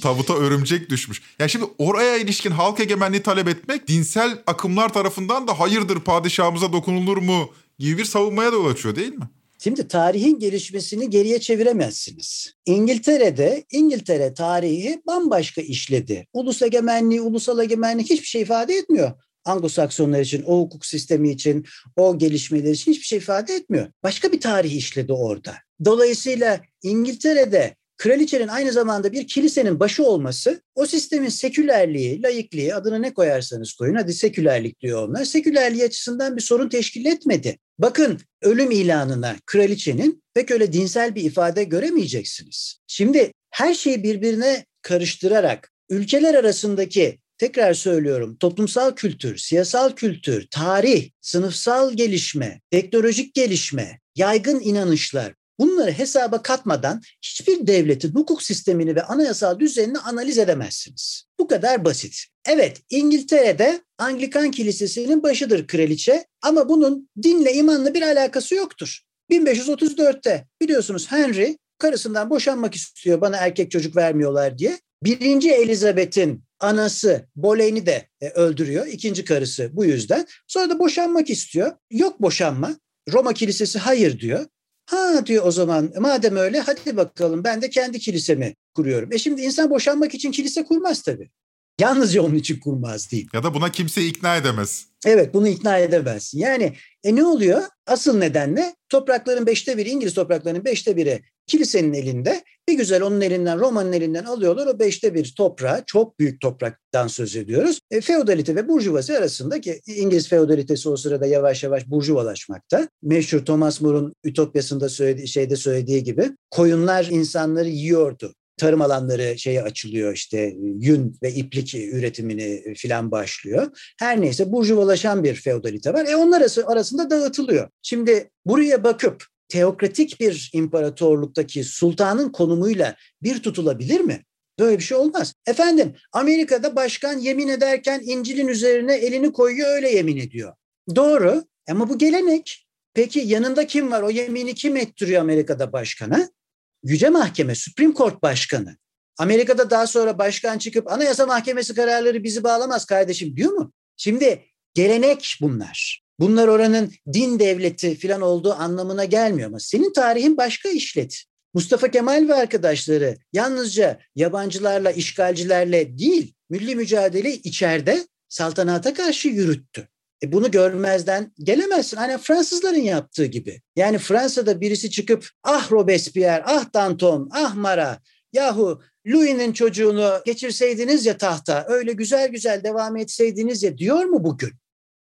Tabuta örümcek düşmüş. Yani şimdi oraya ilişkin halk egemenliği talep etmek dinsel akımlar tarafından da hayırdır padişahımıza dokunulur mu gibi bir savunmaya da yol açıyor değil mi? Şimdi tarihin gelişmesini geriye çeviremezsiniz. İngiltere'de İngiltere tarihi bambaşka işledi. Ulus egemenliği, ulusal egemenlik hiçbir şey ifade etmiyor. Anglo-Saksonlar için, o hukuk sistemi için, o gelişmeler için hiçbir şey ifade etmiyor. Başka bir tarih işledi orada. Dolayısıyla İngiltere'de kraliçenin aynı zamanda bir kilisenin başı olması o sistemin sekülerliği, layıklığı adını ne koyarsanız koyun hadi sekülerlik diyor onlar. Sekülerliği açısından bir sorun teşkil etmedi. Bakın ölüm ilanına kraliçenin pek öyle dinsel bir ifade göremeyeceksiniz. Şimdi her şeyi birbirine karıştırarak ülkeler arasındaki tekrar söylüyorum toplumsal kültür, siyasal kültür, tarih, sınıfsal gelişme, teknolojik gelişme, yaygın inanışlar Bunları hesaba katmadan hiçbir devletin hukuk sistemini ve anayasal düzenini analiz edemezsiniz. Bu kadar basit. Evet İngiltere'de Anglikan Kilisesi'nin başıdır kraliçe ama bunun dinle imanla bir alakası yoktur. 1534'te biliyorsunuz Henry karısından boşanmak istiyor bana erkek çocuk vermiyorlar diye. Birinci Elizabeth'in anası Boleyn'i de e, öldürüyor. ikinci karısı bu yüzden. Sonra da boşanmak istiyor. Yok boşanma. Roma Kilisesi hayır diyor. Ha diyor o zaman madem öyle hadi bakalım ben de kendi kilisemi kuruyorum. E şimdi insan boşanmak için kilise kurmaz tabii. Yalnızca onun için kurmaz değil. Ya da buna kimse ikna edemez. Evet bunu ikna edemez. Yani e ne oluyor? Asıl neden ne? Toprakların beşte biri, İngiliz topraklarının beşte biri kilisenin elinde. Bir güzel onun elinden, Roma'nın elinden alıyorlar. O beşte bir toprağı, çok büyük topraktan söz ediyoruz. E, feodalite ve burjuvazi arasındaki İngiliz feodalitesi o sırada yavaş yavaş burjuvalaşmakta. Meşhur Thomas More'un Ütopyası'nda söylediği, şeyde söylediği gibi koyunlar insanları yiyordu tarım alanları şeye açılıyor işte yün ve iplik üretimini filan başlıyor. Her neyse burjuvalaşan bir feodalite var. E onlar arası, arasında dağıtılıyor. Şimdi buraya bakıp teokratik bir imparatorluktaki sultanın konumuyla bir tutulabilir mi? Böyle bir şey olmaz. Efendim Amerika'da başkan yemin ederken İncil'in üzerine elini koyuyor öyle yemin ediyor. Doğru ama bu gelenek. Peki yanında kim var? O yemini kim ettiriyor Amerika'da başkana? Yüce Mahkeme, Supreme Court Başkanı. Amerika'da daha sonra başkan çıkıp Anayasa Mahkemesi kararları bizi bağlamaz kardeşim diyor mu? Şimdi gelenek bunlar. Bunlar oranın din devleti falan olduğu anlamına gelmiyor ama senin tarihin başka işlet. Mustafa Kemal ve arkadaşları yalnızca yabancılarla, işgalcilerle değil, milli mücadele içeride saltanata karşı yürüttü. E bunu görmezden gelemezsin. Hani Fransızların yaptığı gibi. Yani Fransa'da birisi çıkıp ah Robespierre, ah Danton, ah Marat, yahu Louis'nin çocuğunu geçirseydiniz ya tahta, öyle güzel güzel devam etseydiniz ya diyor mu bugün?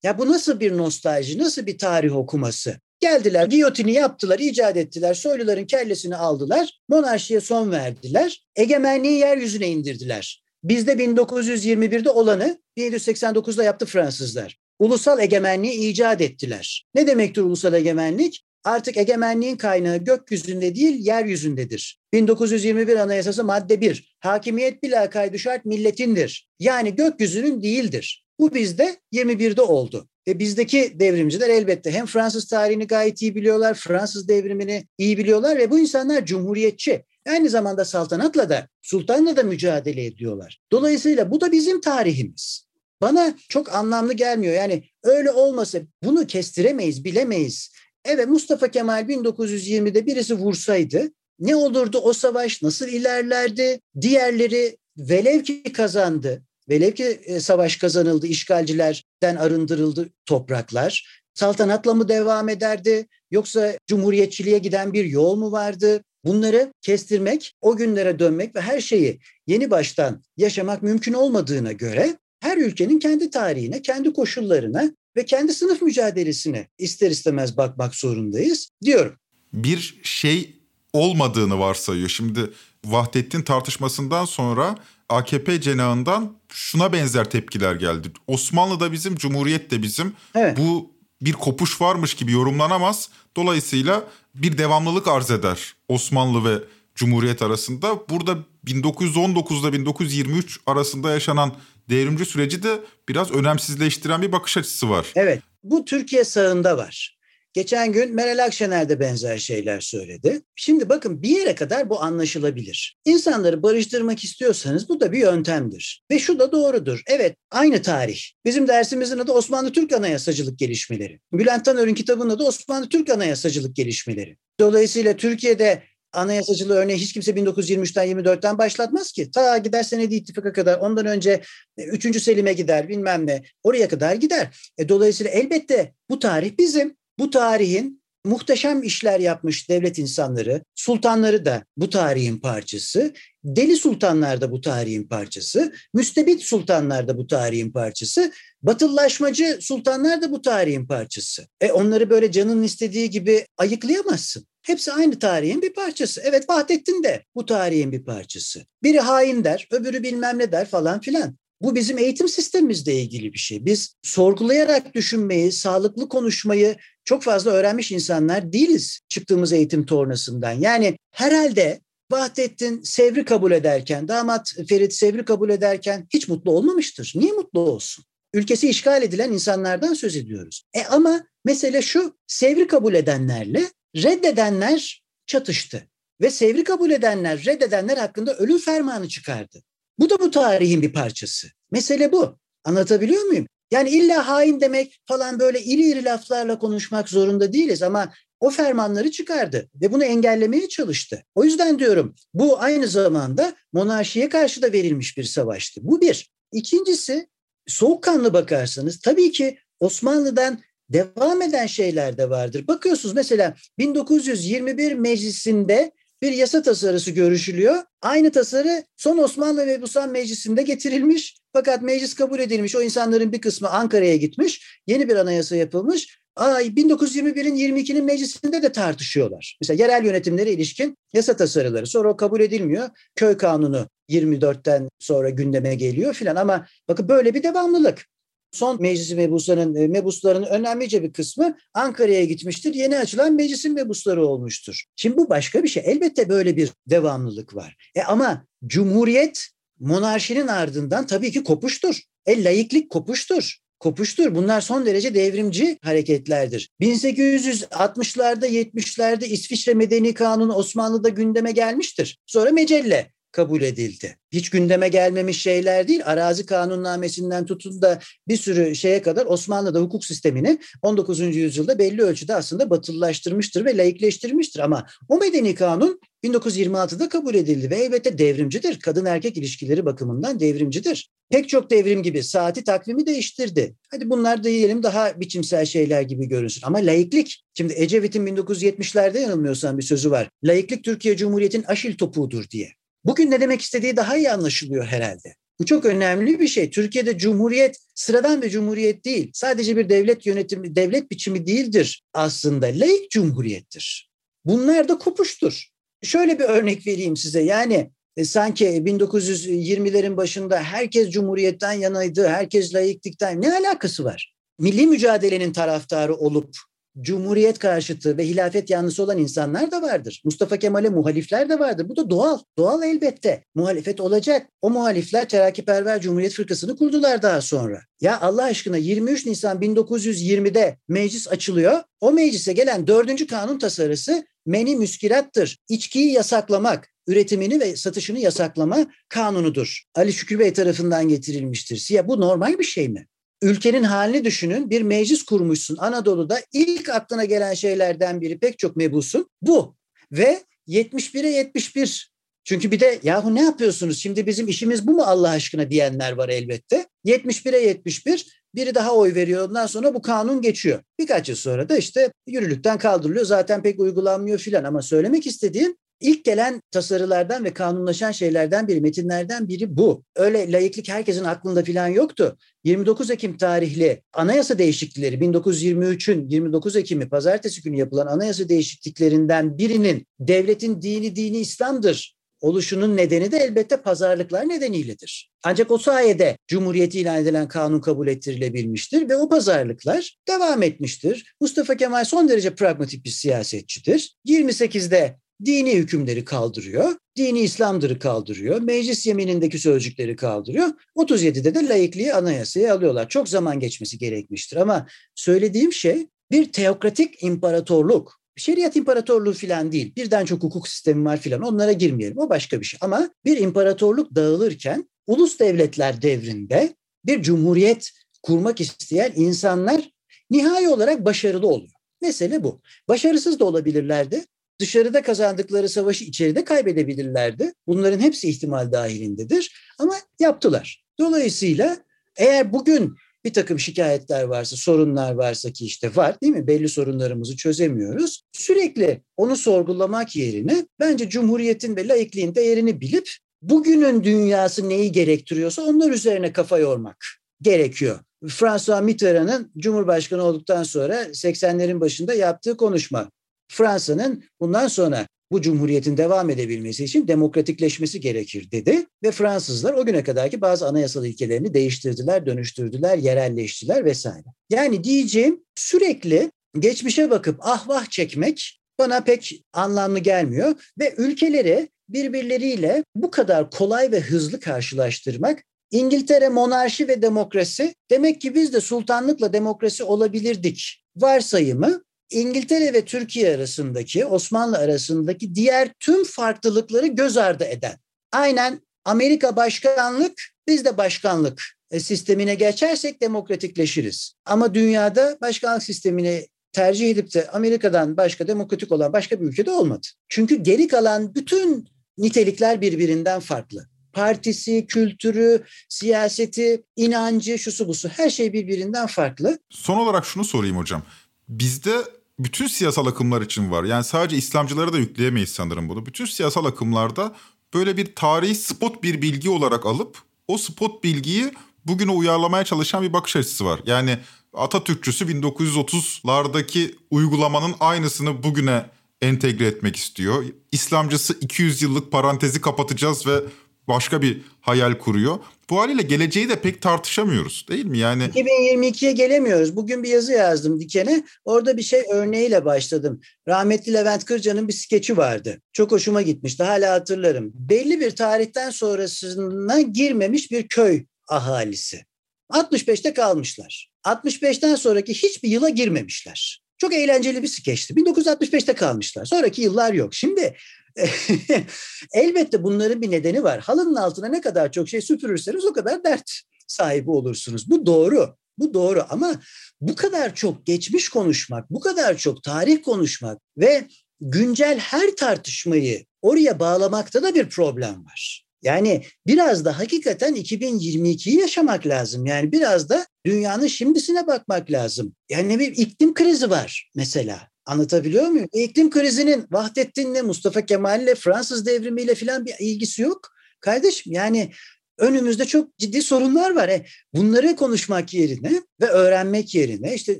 Ya bu nasıl bir nostalji, nasıl bir tarih okuması? Geldiler, giyotini yaptılar, icat ettiler, soyluların kellesini aldılar, monarşiye son verdiler, egemenliği yeryüzüne indirdiler. Bizde 1921'de olanı 1789'da yaptı Fransızlar ulusal egemenliği icat ettiler. Ne demektir ulusal egemenlik? Artık egemenliğin kaynağı gökyüzünde değil yeryüzündedir. 1921 Anayasası madde 1. Hakimiyet bila kaydı şart milletindir. Yani gökyüzünün değildir. Bu bizde 21'de oldu. Ve bizdeki devrimciler elbette hem Fransız tarihini gayet iyi biliyorlar, Fransız devrimini iyi biliyorlar ve bu insanlar cumhuriyetçi. Aynı zamanda saltanatla da, sultanla da mücadele ediyorlar. Dolayısıyla bu da bizim tarihimiz. Bana çok anlamlı gelmiyor. Yani öyle olmasa bunu kestiremeyiz, bilemeyiz. Evet Mustafa Kemal 1920'de birisi vursaydı ne olurdu o savaş, nasıl ilerlerdi? Diğerleri velev ki kazandı. Velev ki e, savaş kazanıldı, işgalcilerden arındırıldı topraklar. Saltanatla mı devam ederdi yoksa cumhuriyetçiliğe giden bir yol mu vardı? Bunları kestirmek, o günlere dönmek ve her şeyi yeni baştan yaşamak mümkün olmadığına göre her ülkenin kendi tarihine, kendi koşullarına ve kendi sınıf mücadelesine ister istemez bakmak zorundayız diyorum. Bir şey olmadığını varsayıyor. Şimdi Vahdettin tartışmasından sonra AKP cenahından şuna benzer tepkiler geldi. Osmanlı da bizim, Cumhuriyet de bizim. Evet. Bu bir kopuş varmış gibi yorumlanamaz. Dolayısıyla bir devamlılık arz eder Osmanlı ve Cumhuriyet arasında. Burada 1919'da 1923 arasında yaşanan devrimci süreci de biraz önemsizleştiren bir bakış açısı var. Evet, bu Türkiye sağında var. Geçen gün Meral Akşener de benzer şeyler söyledi. Şimdi bakın bir yere kadar bu anlaşılabilir. İnsanları barıştırmak istiyorsanız bu da bir yöntemdir. Ve şu da doğrudur. Evet aynı tarih. Bizim dersimizin adı Osmanlı Türk Anayasacılık Gelişmeleri. Bülent Tanör'ün kitabının adı Osmanlı Türk Anayasacılık Gelişmeleri. Dolayısıyla Türkiye'de anayasacılığı örneği hiç kimse 1923'ten 24'ten başlatmaz ki. Ta gider Senedi İttifak'a kadar ondan önce 3. E, Selim'e gider bilmem ne oraya kadar gider. E, dolayısıyla elbette bu tarih bizim. Bu tarihin muhteşem işler yapmış devlet insanları, sultanları da bu tarihin parçası, deli sultanlar da bu tarihin parçası, müstebit sultanlar da bu tarihin parçası, batıllaşmacı sultanlar da bu tarihin parçası. E onları böyle canın istediği gibi ayıklayamazsın. Hepsi aynı tarihin bir parçası. Evet Vahdettin de bu tarihin bir parçası. Biri hain der, öbürü bilmem ne der falan filan. Bu bizim eğitim sistemimizle ilgili bir şey. Biz sorgulayarak düşünmeyi, sağlıklı konuşmayı çok fazla öğrenmiş insanlar değiliz çıktığımız eğitim tornasından. Yani herhalde Vahdettin Sevri kabul ederken, damat Ferit Sevri kabul ederken hiç mutlu olmamıştır. Niye mutlu olsun? Ülkesi işgal edilen insanlardan söz ediyoruz. E ama mesele şu, Sevri kabul edenlerle reddedenler çatıştı. Ve Sevri kabul edenler, reddedenler hakkında ölüm fermanı çıkardı. Bu da bu tarihin bir parçası. Mesele bu. Anlatabiliyor muyum? Yani illa hain demek falan böyle iri iri laflarla konuşmak zorunda değiliz ama o fermanları çıkardı ve bunu engellemeye çalıştı. O yüzden diyorum bu aynı zamanda monarşiye karşı da verilmiş bir savaştı. Bu bir. İkincisi soğukkanlı bakarsanız tabii ki Osmanlı'dan devam eden şeyler de vardır. Bakıyorsunuz mesela 1921 meclisinde bir yasa tasarısı görüşülüyor. Aynı tasarı son Osmanlı Mebusan Meclisi'nde getirilmiş. Fakat meclis kabul edilmiş. O insanların bir kısmı Ankara'ya gitmiş. Yeni bir anayasa yapılmış. Ay 1921'in 22'nin meclisinde de tartışıyorlar. Mesela yerel yönetimlere ilişkin yasa tasarıları. Sonra o kabul edilmiyor. Köy kanunu 24'ten sonra gündeme geliyor filan ama bakın böyle bir devamlılık son meclisi mebusların, e, mebusların önemlice bir kısmı Ankara'ya gitmiştir. Yeni açılan meclisin mebusları olmuştur. Şimdi bu başka bir şey. Elbette böyle bir devamlılık var. E ama Cumhuriyet monarşinin ardından tabii ki kopuştur. E laiklik kopuştur kopuştur. Bunlar son derece devrimci hareketlerdir. 1860'larda 70'lerde İsviçre Medeni Kanunu Osmanlı'da gündeme gelmiştir. Sonra Mecelle kabul edildi. Hiç gündeme gelmemiş şeyler değil. Arazi kanunnamesinden tutun da bir sürü şeye kadar Osmanlı'da hukuk sistemini 19. yüzyılda belli ölçüde aslında batılılaştırmıştır ve laikleştirmiştir. Ama o medeni kanun 1926'da kabul edildi ve elbette devrimcidir. Kadın erkek ilişkileri bakımından devrimcidir. Pek çok devrim gibi saati takvimi değiştirdi. Hadi bunlar da diyelim daha biçimsel şeyler gibi görünsün. Ama laiklik, şimdi Ecevit'in 1970'lerde yanılmıyorsam bir sözü var. Laiklik Türkiye Cumhuriyeti'nin aşil topuğudur diye. Bugün ne demek istediği daha iyi anlaşılıyor herhalde. Bu çok önemli bir şey. Türkiye'de cumhuriyet sıradan bir cumhuriyet değil. Sadece bir devlet yönetimi, devlet biçimi değildir aslında. Laik cumhuriyettir. Bunlar da kopuştur. Şöyle bir örnek vereyim size. Yani e, sanki 1920'lerin başında herkes cumhuriyetten yanaydı, herkes laiklikten ne alakası var? Milli mücadelenin taraftarı olup Cumhuriyet karşıtı ve hilafet yanlısı olan insanlar da vardır. Mustafa Kemal'e muhalifler de vardır. Bu da doğal. Doğal elbette. Muhalefet olacak. O muhalifler Terakkiperver Cumhuriyet Fırkası'nı kurdular daha sonra. Ya Allah aşkına 23 Nisan 1920'de meclis açılıyor. O meclise gelen dördüncü kanun tasarısı meni müskirattır. İçkiyi yasaklamak, üretimini ve satışını yasaklama kanunudur. Ali Şükrü Bey tarafından getirilmiştir. Ya bu normal bir şey mi? Ülkenin halini düşünün. Bir meclis kurmuşsun Anadolu'da. ilk aklına gelen şeylerden biri pek çok mebusun bu. Ve 71'e 71 çünkü bir de yahu ne yapıyorsunuz şimdi bizim işimiz bu mu Allah aşkına diyenler var elbette. 71'e 71 biri daha oy veriyor ondan sonra bu kanun geçiyor. Birkaç yıl sonra da işte yürürlükten kaldırılıyor zaten pek uygulanmıyor filan ama söylemek istediğim İlk gelen tasarılardan ve kanunlaşan şeylerden biri, metinlerden biri bu. Öyle layıklık herkesin aklında falan yoktu. 29 Ekim tarihli anayasa değişiklikleri 1923'ün 29 Ekim'i pazartesi günü yapılan anayasa değişikliklerinden birinin devletin dini dini İslam'dır oluşunun nedeni de elbette pazarlıklar nedeniyledir. Ancak o sayede Cumhuriyeti ilan edilen kanun kabul ettirilebilmiştir ve o pazarlıklar devam etmiştir. Mustafa Kemal son derece pragmatik bir siyasetçidir. 28'de dini hükümleri kaldırıyor. Dini İslam'dırı kaldırıyor. Meclis yeminindeki sözcükleri kaldırıyor. 37'de de laikliği anayasaya alıyorlar. Çok zaman geçmesi gerekmiştir ama söylediğim şey bir teokratik imparatorluk. Şeriat imparatorluğu falan değil. Birden çok hukuk sistemi var filan. Onlara girmeyelim. O başka bir şey. Ama bir imparatorluk dağılırken ulus devletler devrinde bir cumhuriyet kurmak isteyen insanlar nihai olarak başarılı oluyor. Mesele bu. Başarısız da olabilirlerdi dışarıda kazandıkları savaşı içeride kaybedebilirlerdi. Bunların hepsi ihtimal dahilindedir ama yaptılar. Dolayısıyla eğer bugün bir takım şikayetler varsa, sorunlar varsa ki işte var değil mi? Belli sorunlarımızı çözemiyoruz. Sürekli onu sorgulamak yerine bence Cumhuriyet'in ve laikliğin değerini bilip bugünün dünyası neyi gerektiriyorsa onlar üzerine kafa yormak gerekiyor. François Mitterrand'ın Cumhurbaşkanı olduktan sonra 80'lerin başında yaptığı konuşma. Fransa'nın bundan sonra bu cumhuriyetin devam edebilmesi için demokratikleşmesi gerekir dedi ve Fransızlar o güne kadarki bazı anayasal ilkelerini değiştirdiler, dönüştürdüler, yerelleştiler vesaire. Yani diyeceğim sürekli geçmişe bakıp ah vah çekmek bana pek anlamlı gelmiyor ve ülkeleri birbirleriyle bu kadar kolay ve hızlı karşılaştırmak İngiltere monarşi ve demokrasi demek ki biz de sultanlıkla demokrasi olabilirdik varsayımı İngiltere ve Türkiye arasındaki, Osmanlı arasındaki diğer tüm farklılıkları göz ardı eden. Aynen Amerika başkanlık, biz de başkanlık e, sistemine geçersek demokratikleşiriz. Ama dünyada başkanlık sistemini tercih edip de Amerika'dan başka demokratik olan başka bir ülkede olmadı. Çünkü geri kalan bütün nitelikler birbirinden farklı. Partisi, kültürü, siyaseti, inancı, şusu busu her şey birbirinden farklı. Son olarak şunu sorayım hocam. Bizde bütün siyasal akımlar için var. Yani sadece İslamcılara da yükleyemeyiz sanırım bunu. Bütün siyasal akımlarda böyle bir tarihi spot bir bilgi olarak alıp o spot bilgiyi bugüne uyarlamaya çalışan bir bakış açısı var. Yani Atatürkçüsü 1930'lardaki uygulamanın aynısını bugüne entegre etmek istiyor. İslamcısı 200 yıllık parantezi kapatacağız ve başka bir hayal kuruyor. Bu haliyle geleceği de pek tartışamıyoruz değil mi? Yani 2022'ye gelemiyoruz. Bugün bir yazı yazdım Diken'e. Orada bir şey örneğiyle başladım. Rahmetli Levent Kırca'nın bir skeçi vardı. Çok hoşuma gitmişti. Hala hatırlarım. Belli bir tarihten sonrasına girmemiş bir köy ahalisi. 65'te kalmışlar. 65'ten sonraki hiçbir yıla girmemişler. Çok eğlenceli bir skeçti. 1965'te kalmışlar. Sonraki yıllar yok. Şimdi Elbette bunların bir nedeni var. Halının altına ne kadar çok şey süpürürseniz o kadar dert sahibi olursunuz. Bu doğru. Bu doğru ama bu kadar çok geçmiş konuşmak, bu kadar çok tarih konuşmak ve güncel her tartışmayı oraya bağlamakta da bir problem var. Yani biraz da hakikaten 2022'yi yaşamak lazım. Yani biraz da dünyanın şimdisine bakmak lazım. Yani bir iklim krizi var mesela. Anlatabiliyor muyum? İklim krizinin Vahdettin'le, Mustafa Kemal'le, Fransız devrimiyle falan bir ilgisi yok. Kardeşim yani önümüzde çok ciddi sorunlar var. E, bunları konuşmak yerine ve öğrenmek yerine işte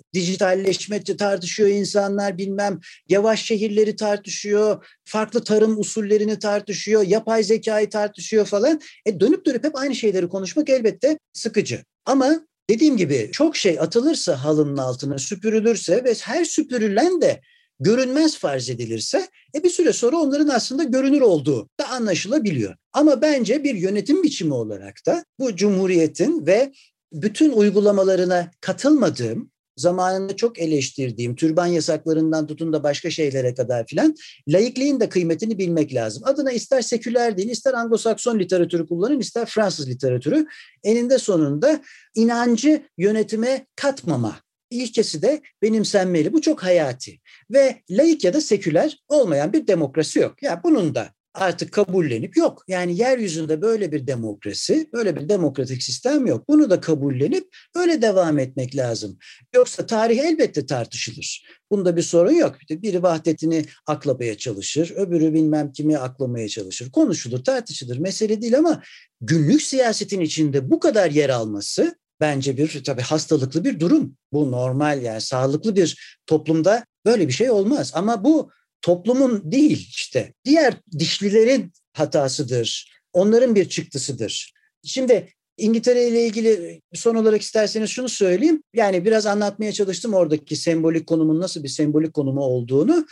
dijitalleşme tartışıyor insanlar bilmem yavaş şehirleri tartışıyor, farklı tarım usullerini tartışıyor, yapay zekayı tartışıyor falan. E, dönüp dönüp hep aynı şeyleri konuşmak elbette sıkıcı. Ama dediğim gibi çok şey atılırsa halının altına süpürülürse ve her süpürülen de görünmez farz edilirse e bir süre sonra onların aslında görünür olduğu da anlaşılabiliyor. Ama bence bir yönetim biçimi olarak da bu cumhuriyetin ve bütün uygulamalarına katılmadığım zamanında çok eleştirdiğim türban yasaklarından tutun da başka şeylere kadar filan laikliğin de kıymetini bilmek lazım. Adına ister seküler din, ister Anglo-Sakson literatürü kullanın, ister Fransız literatürü eninde sonunda inancı yönetime katmama ilkesi de benimsenmeli. Bu çok hayati ve laik ya da seküler olmayan bir demokrasi yok. Ya yani bunun da artık kabullenip yok. Yani yeryüzünde böyle bir demokrasi, böyle bir demokratik sistem yok. Bunu da kabullenip öyle devam etmek lazım. Yoksa tarih elbette tartışılır. Bunda bir sorun yok. Biri Vahdettin'i aklamaya çalışır, öbürü bilmem kimi aklamaya çalışır. Konuşulur, tartışılır. Mesele değil ama günlük siyasetin içinde bu kadar yer alması bence bir tabii hastalıklı bir durum. Bu normal yani sağlıklı bir toplumda böyle bir şey olmaz. Ama bu toplumun değil işte diğer dişlilerin hatasıdır. Onların bir çıktısıdır. Şimdi İngiltere ile ilgili son olarak isterseniz şunu söyleyeyim. Yani biraz anlatmaya çalıştım oradaki sembolik konumun nasıl bir sembolik konumu olduğunu.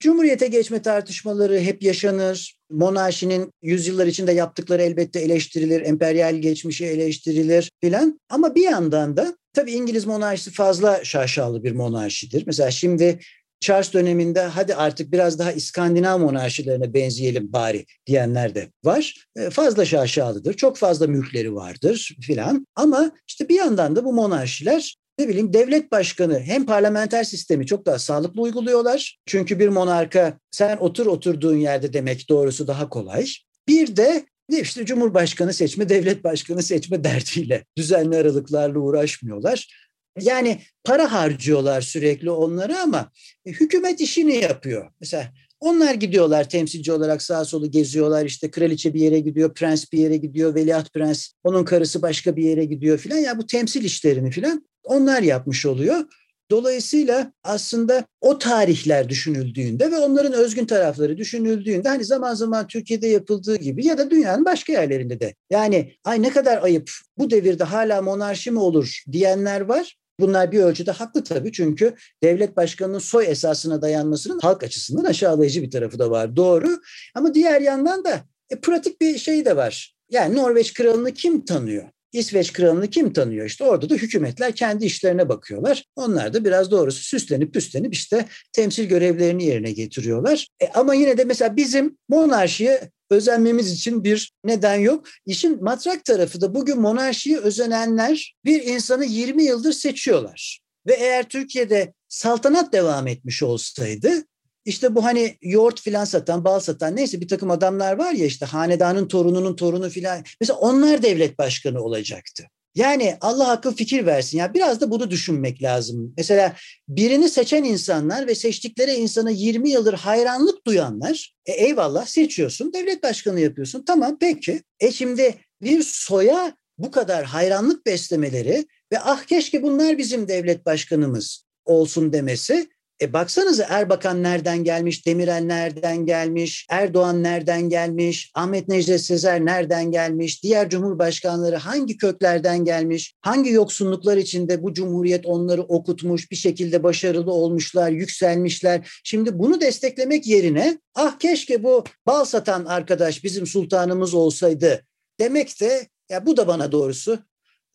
Cumhuriyete geçme tartışmaları hep yaşanır. Monarşinin yüzyıllar içinde yaptıkları elbette eleştirilir, emperyal geçmişi eleştirilir filan. Ama bir yandan da tabii İngiliz monarşisi fazla şaşalı bir monarşidir. Mesela şimdi Charles döneminde hadi artık biraz daha İskandinav monarşilerine benzeyelim bari diyenler de var. E, fazla şaşalıdır, çok fazla mülkleri vardır filan. Ama işte bir yandan da bu monarşiler ne bileyim devlet başkanı hem parlamenter sistemi çok daha sağlıklı uyguluyorlar. Çünkü bir monarka sen otur oturduğun yerde demek doğrusu daha kolay. Bir de işte cumhurbaşkanı seçme, devlet başkanı seçme derdiyle düzenli aralıklarla uğraşmıyorlar. Yani para harcıyorlar sürekli onları ama e, hükümet işini yapıyor. Mesela onlar gidiyorlar temsilci olarak sağa solu geziyorlar. İşte kraliçe bir yere gidiyor, prens bir yere gidiyor, veliaht prens, onun karısı başka bir yere gidiyor filan. Ya bu temsil işlerini filan onlar yapmış oluyor. Dolayısıyla aslında o tarihler düşünüldüğünde ve onların özgün tarafları düşünüldüğünde hani zaman zaman Türkiye'de yapıldığı gibi ya da dünyanın başka yerlerinde de yani ay ne kadar ayıp bu devirde hala monarşi mi olur diyenler var. Bunlar bir ölçüde haklı tabii çünkü devlet başkanının soy esasına dayanmasının halk açısından aşağılayıcı bir tarafı da var. Doğru ama diğer yandan da e, pratik bir şey de var. Yani Norveç kralını kim tanıyor? İsveç kralını kim tanıyor? İşte orada da hükümetler kendi işlerine bakıyorlar. Onlar da biraz doğrusu süslenip püslenip işte temsil görevlerini yerine getiriyorlar. E ama yine de mesela bizim monarşiye özenmemiz için bir neden yok. İşin matrak tarafı da bugün monarşiyi özenenler bir insanı 20 yıldır seçiyorlar. Ve eğer Türkiye'de saltanat devam etmiş olsaydı işte bu hani yoğurt filan satan, bal satan neyse bir takım adamlar var ya işte hanedanın torununun torunu filan. Mesela onlar devlet başkanı olacaktı. Yani Allah akıl fikir versin. Ya biraz da bunu düşünmek lazım. Mesela birini seçen insanlar ve seçtikleri insana 20 yıldır hayranlık duyanlar, e, eyvallah seçiyorsun, devlet başkanı yapıyorsun. Tamam peki. E şimdi bir soya bu kadar hayranlık beslemeleri ve ah keşke bunlar bizim devlet başkanımız olsun demesi e baksanıza Erbakan nereden gelmiş, Demirel nereden gelmiş, Erdoğan nereden gelmiş, Ahmet Necdet Sezer nereden gelmiş, diğer cumhurbaşkanları hangi köklerden gelmiş, hangi yoksunluklar içinde bu cumhuriyet onları okutmuş, bir şekilde başarılı olmuşlar, yükselmişler. Şimdi bunu desteklemek yerine ah keşke bu bal satan arkadaş bizim sultanımız olsaydı demek de ya bu da bana doğrusu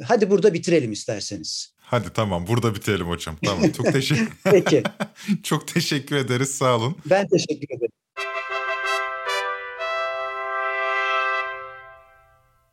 hadi burada bitirelim isterseniz. Hadi tamam burada bitelim hocam. Tamam çok teşekkür Peki. çok teşekkür ederiz sağ olun. Ben teşekkür ederim.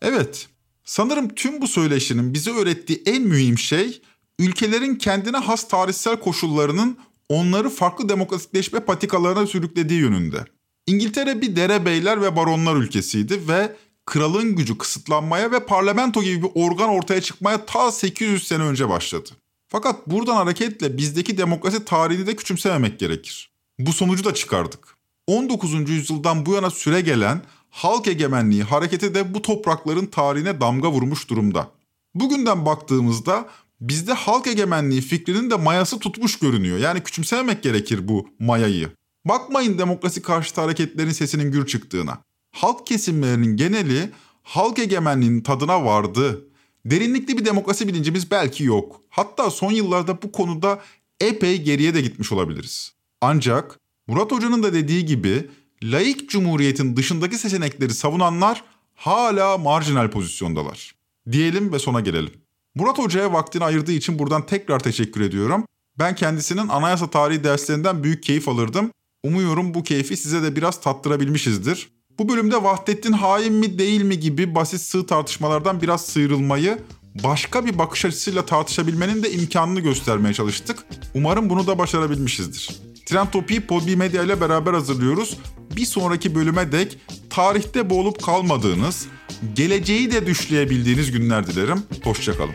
Evet. Sanırım tüm bu söyleşinin bize öğrettiği en mühim şey ülkelerin kendine has tarihsel koşullarının onları farklı demokratikleşme patikalarına sürüklediği yönünde. İngiltere bir derebeyler ve baronlar ülkesiydi ve kralın gücü kısıtlanmaya ve parlamento gibi bir organ ortaya çıkmaya ta 800 sene önce başladı. Fakat buradan hareketle bizdeki demokrasi tarihini de küçümsememek gerekir. Bu sonucu da çıkardık. 19. yüzyıldan bu yana süre gelen halk egemenliği hareketi de bu toprakların tarihine damga vurmuş durumda. Bugünden baktığımızda bizde halk egemenliği fikrinin de mayası tutmuş görünüyor. Yani küçümsememek gerekir bu mayayı. Bakmayın demokrasi karşıtı hareketlerin sesinin gür çıktığına halk kesimlerinin geneli halk egemenliğinin tadına vardı. Derinlikli bir demokrasi bilincimiz belki yok. Hatta son yıllarda bu konuda epey geriye de gitmiş olabiliriz. Ancak Murat Hoca'nın da dediği gibi laik cumhuriyetin dışındaki seçenekleri savunanlar hala marjinal pozisyondalar. Diyelim ve sona gelelim. Murat Hoca'ya vaktini ayırdığı için buradan tekrar teşekkür ediyorum. Ben kendisinin anayasa tarihi derslerinden büyük keyif alırdım. Umuyorum bu keyfi size de biraz tattırabilmişizdir. Bu bölümde Vahdettin hain mi değil mi gibi basit sığ tartışmalardan biraz sıyrılmayı, başka bir bakış açısıyla tartışabilmenin de imkanını göstermeye çalıştık. Umarım bunu da başarabilmişizdir. Trend Topi'yi Podbi Medya ile beraber hazırlıyoruz. Bir sonraki bölüme dek tarihte boğulup kalmadığınız, geleceği de düşleyebildiğiniz günler dilerim. Hoşçakalın.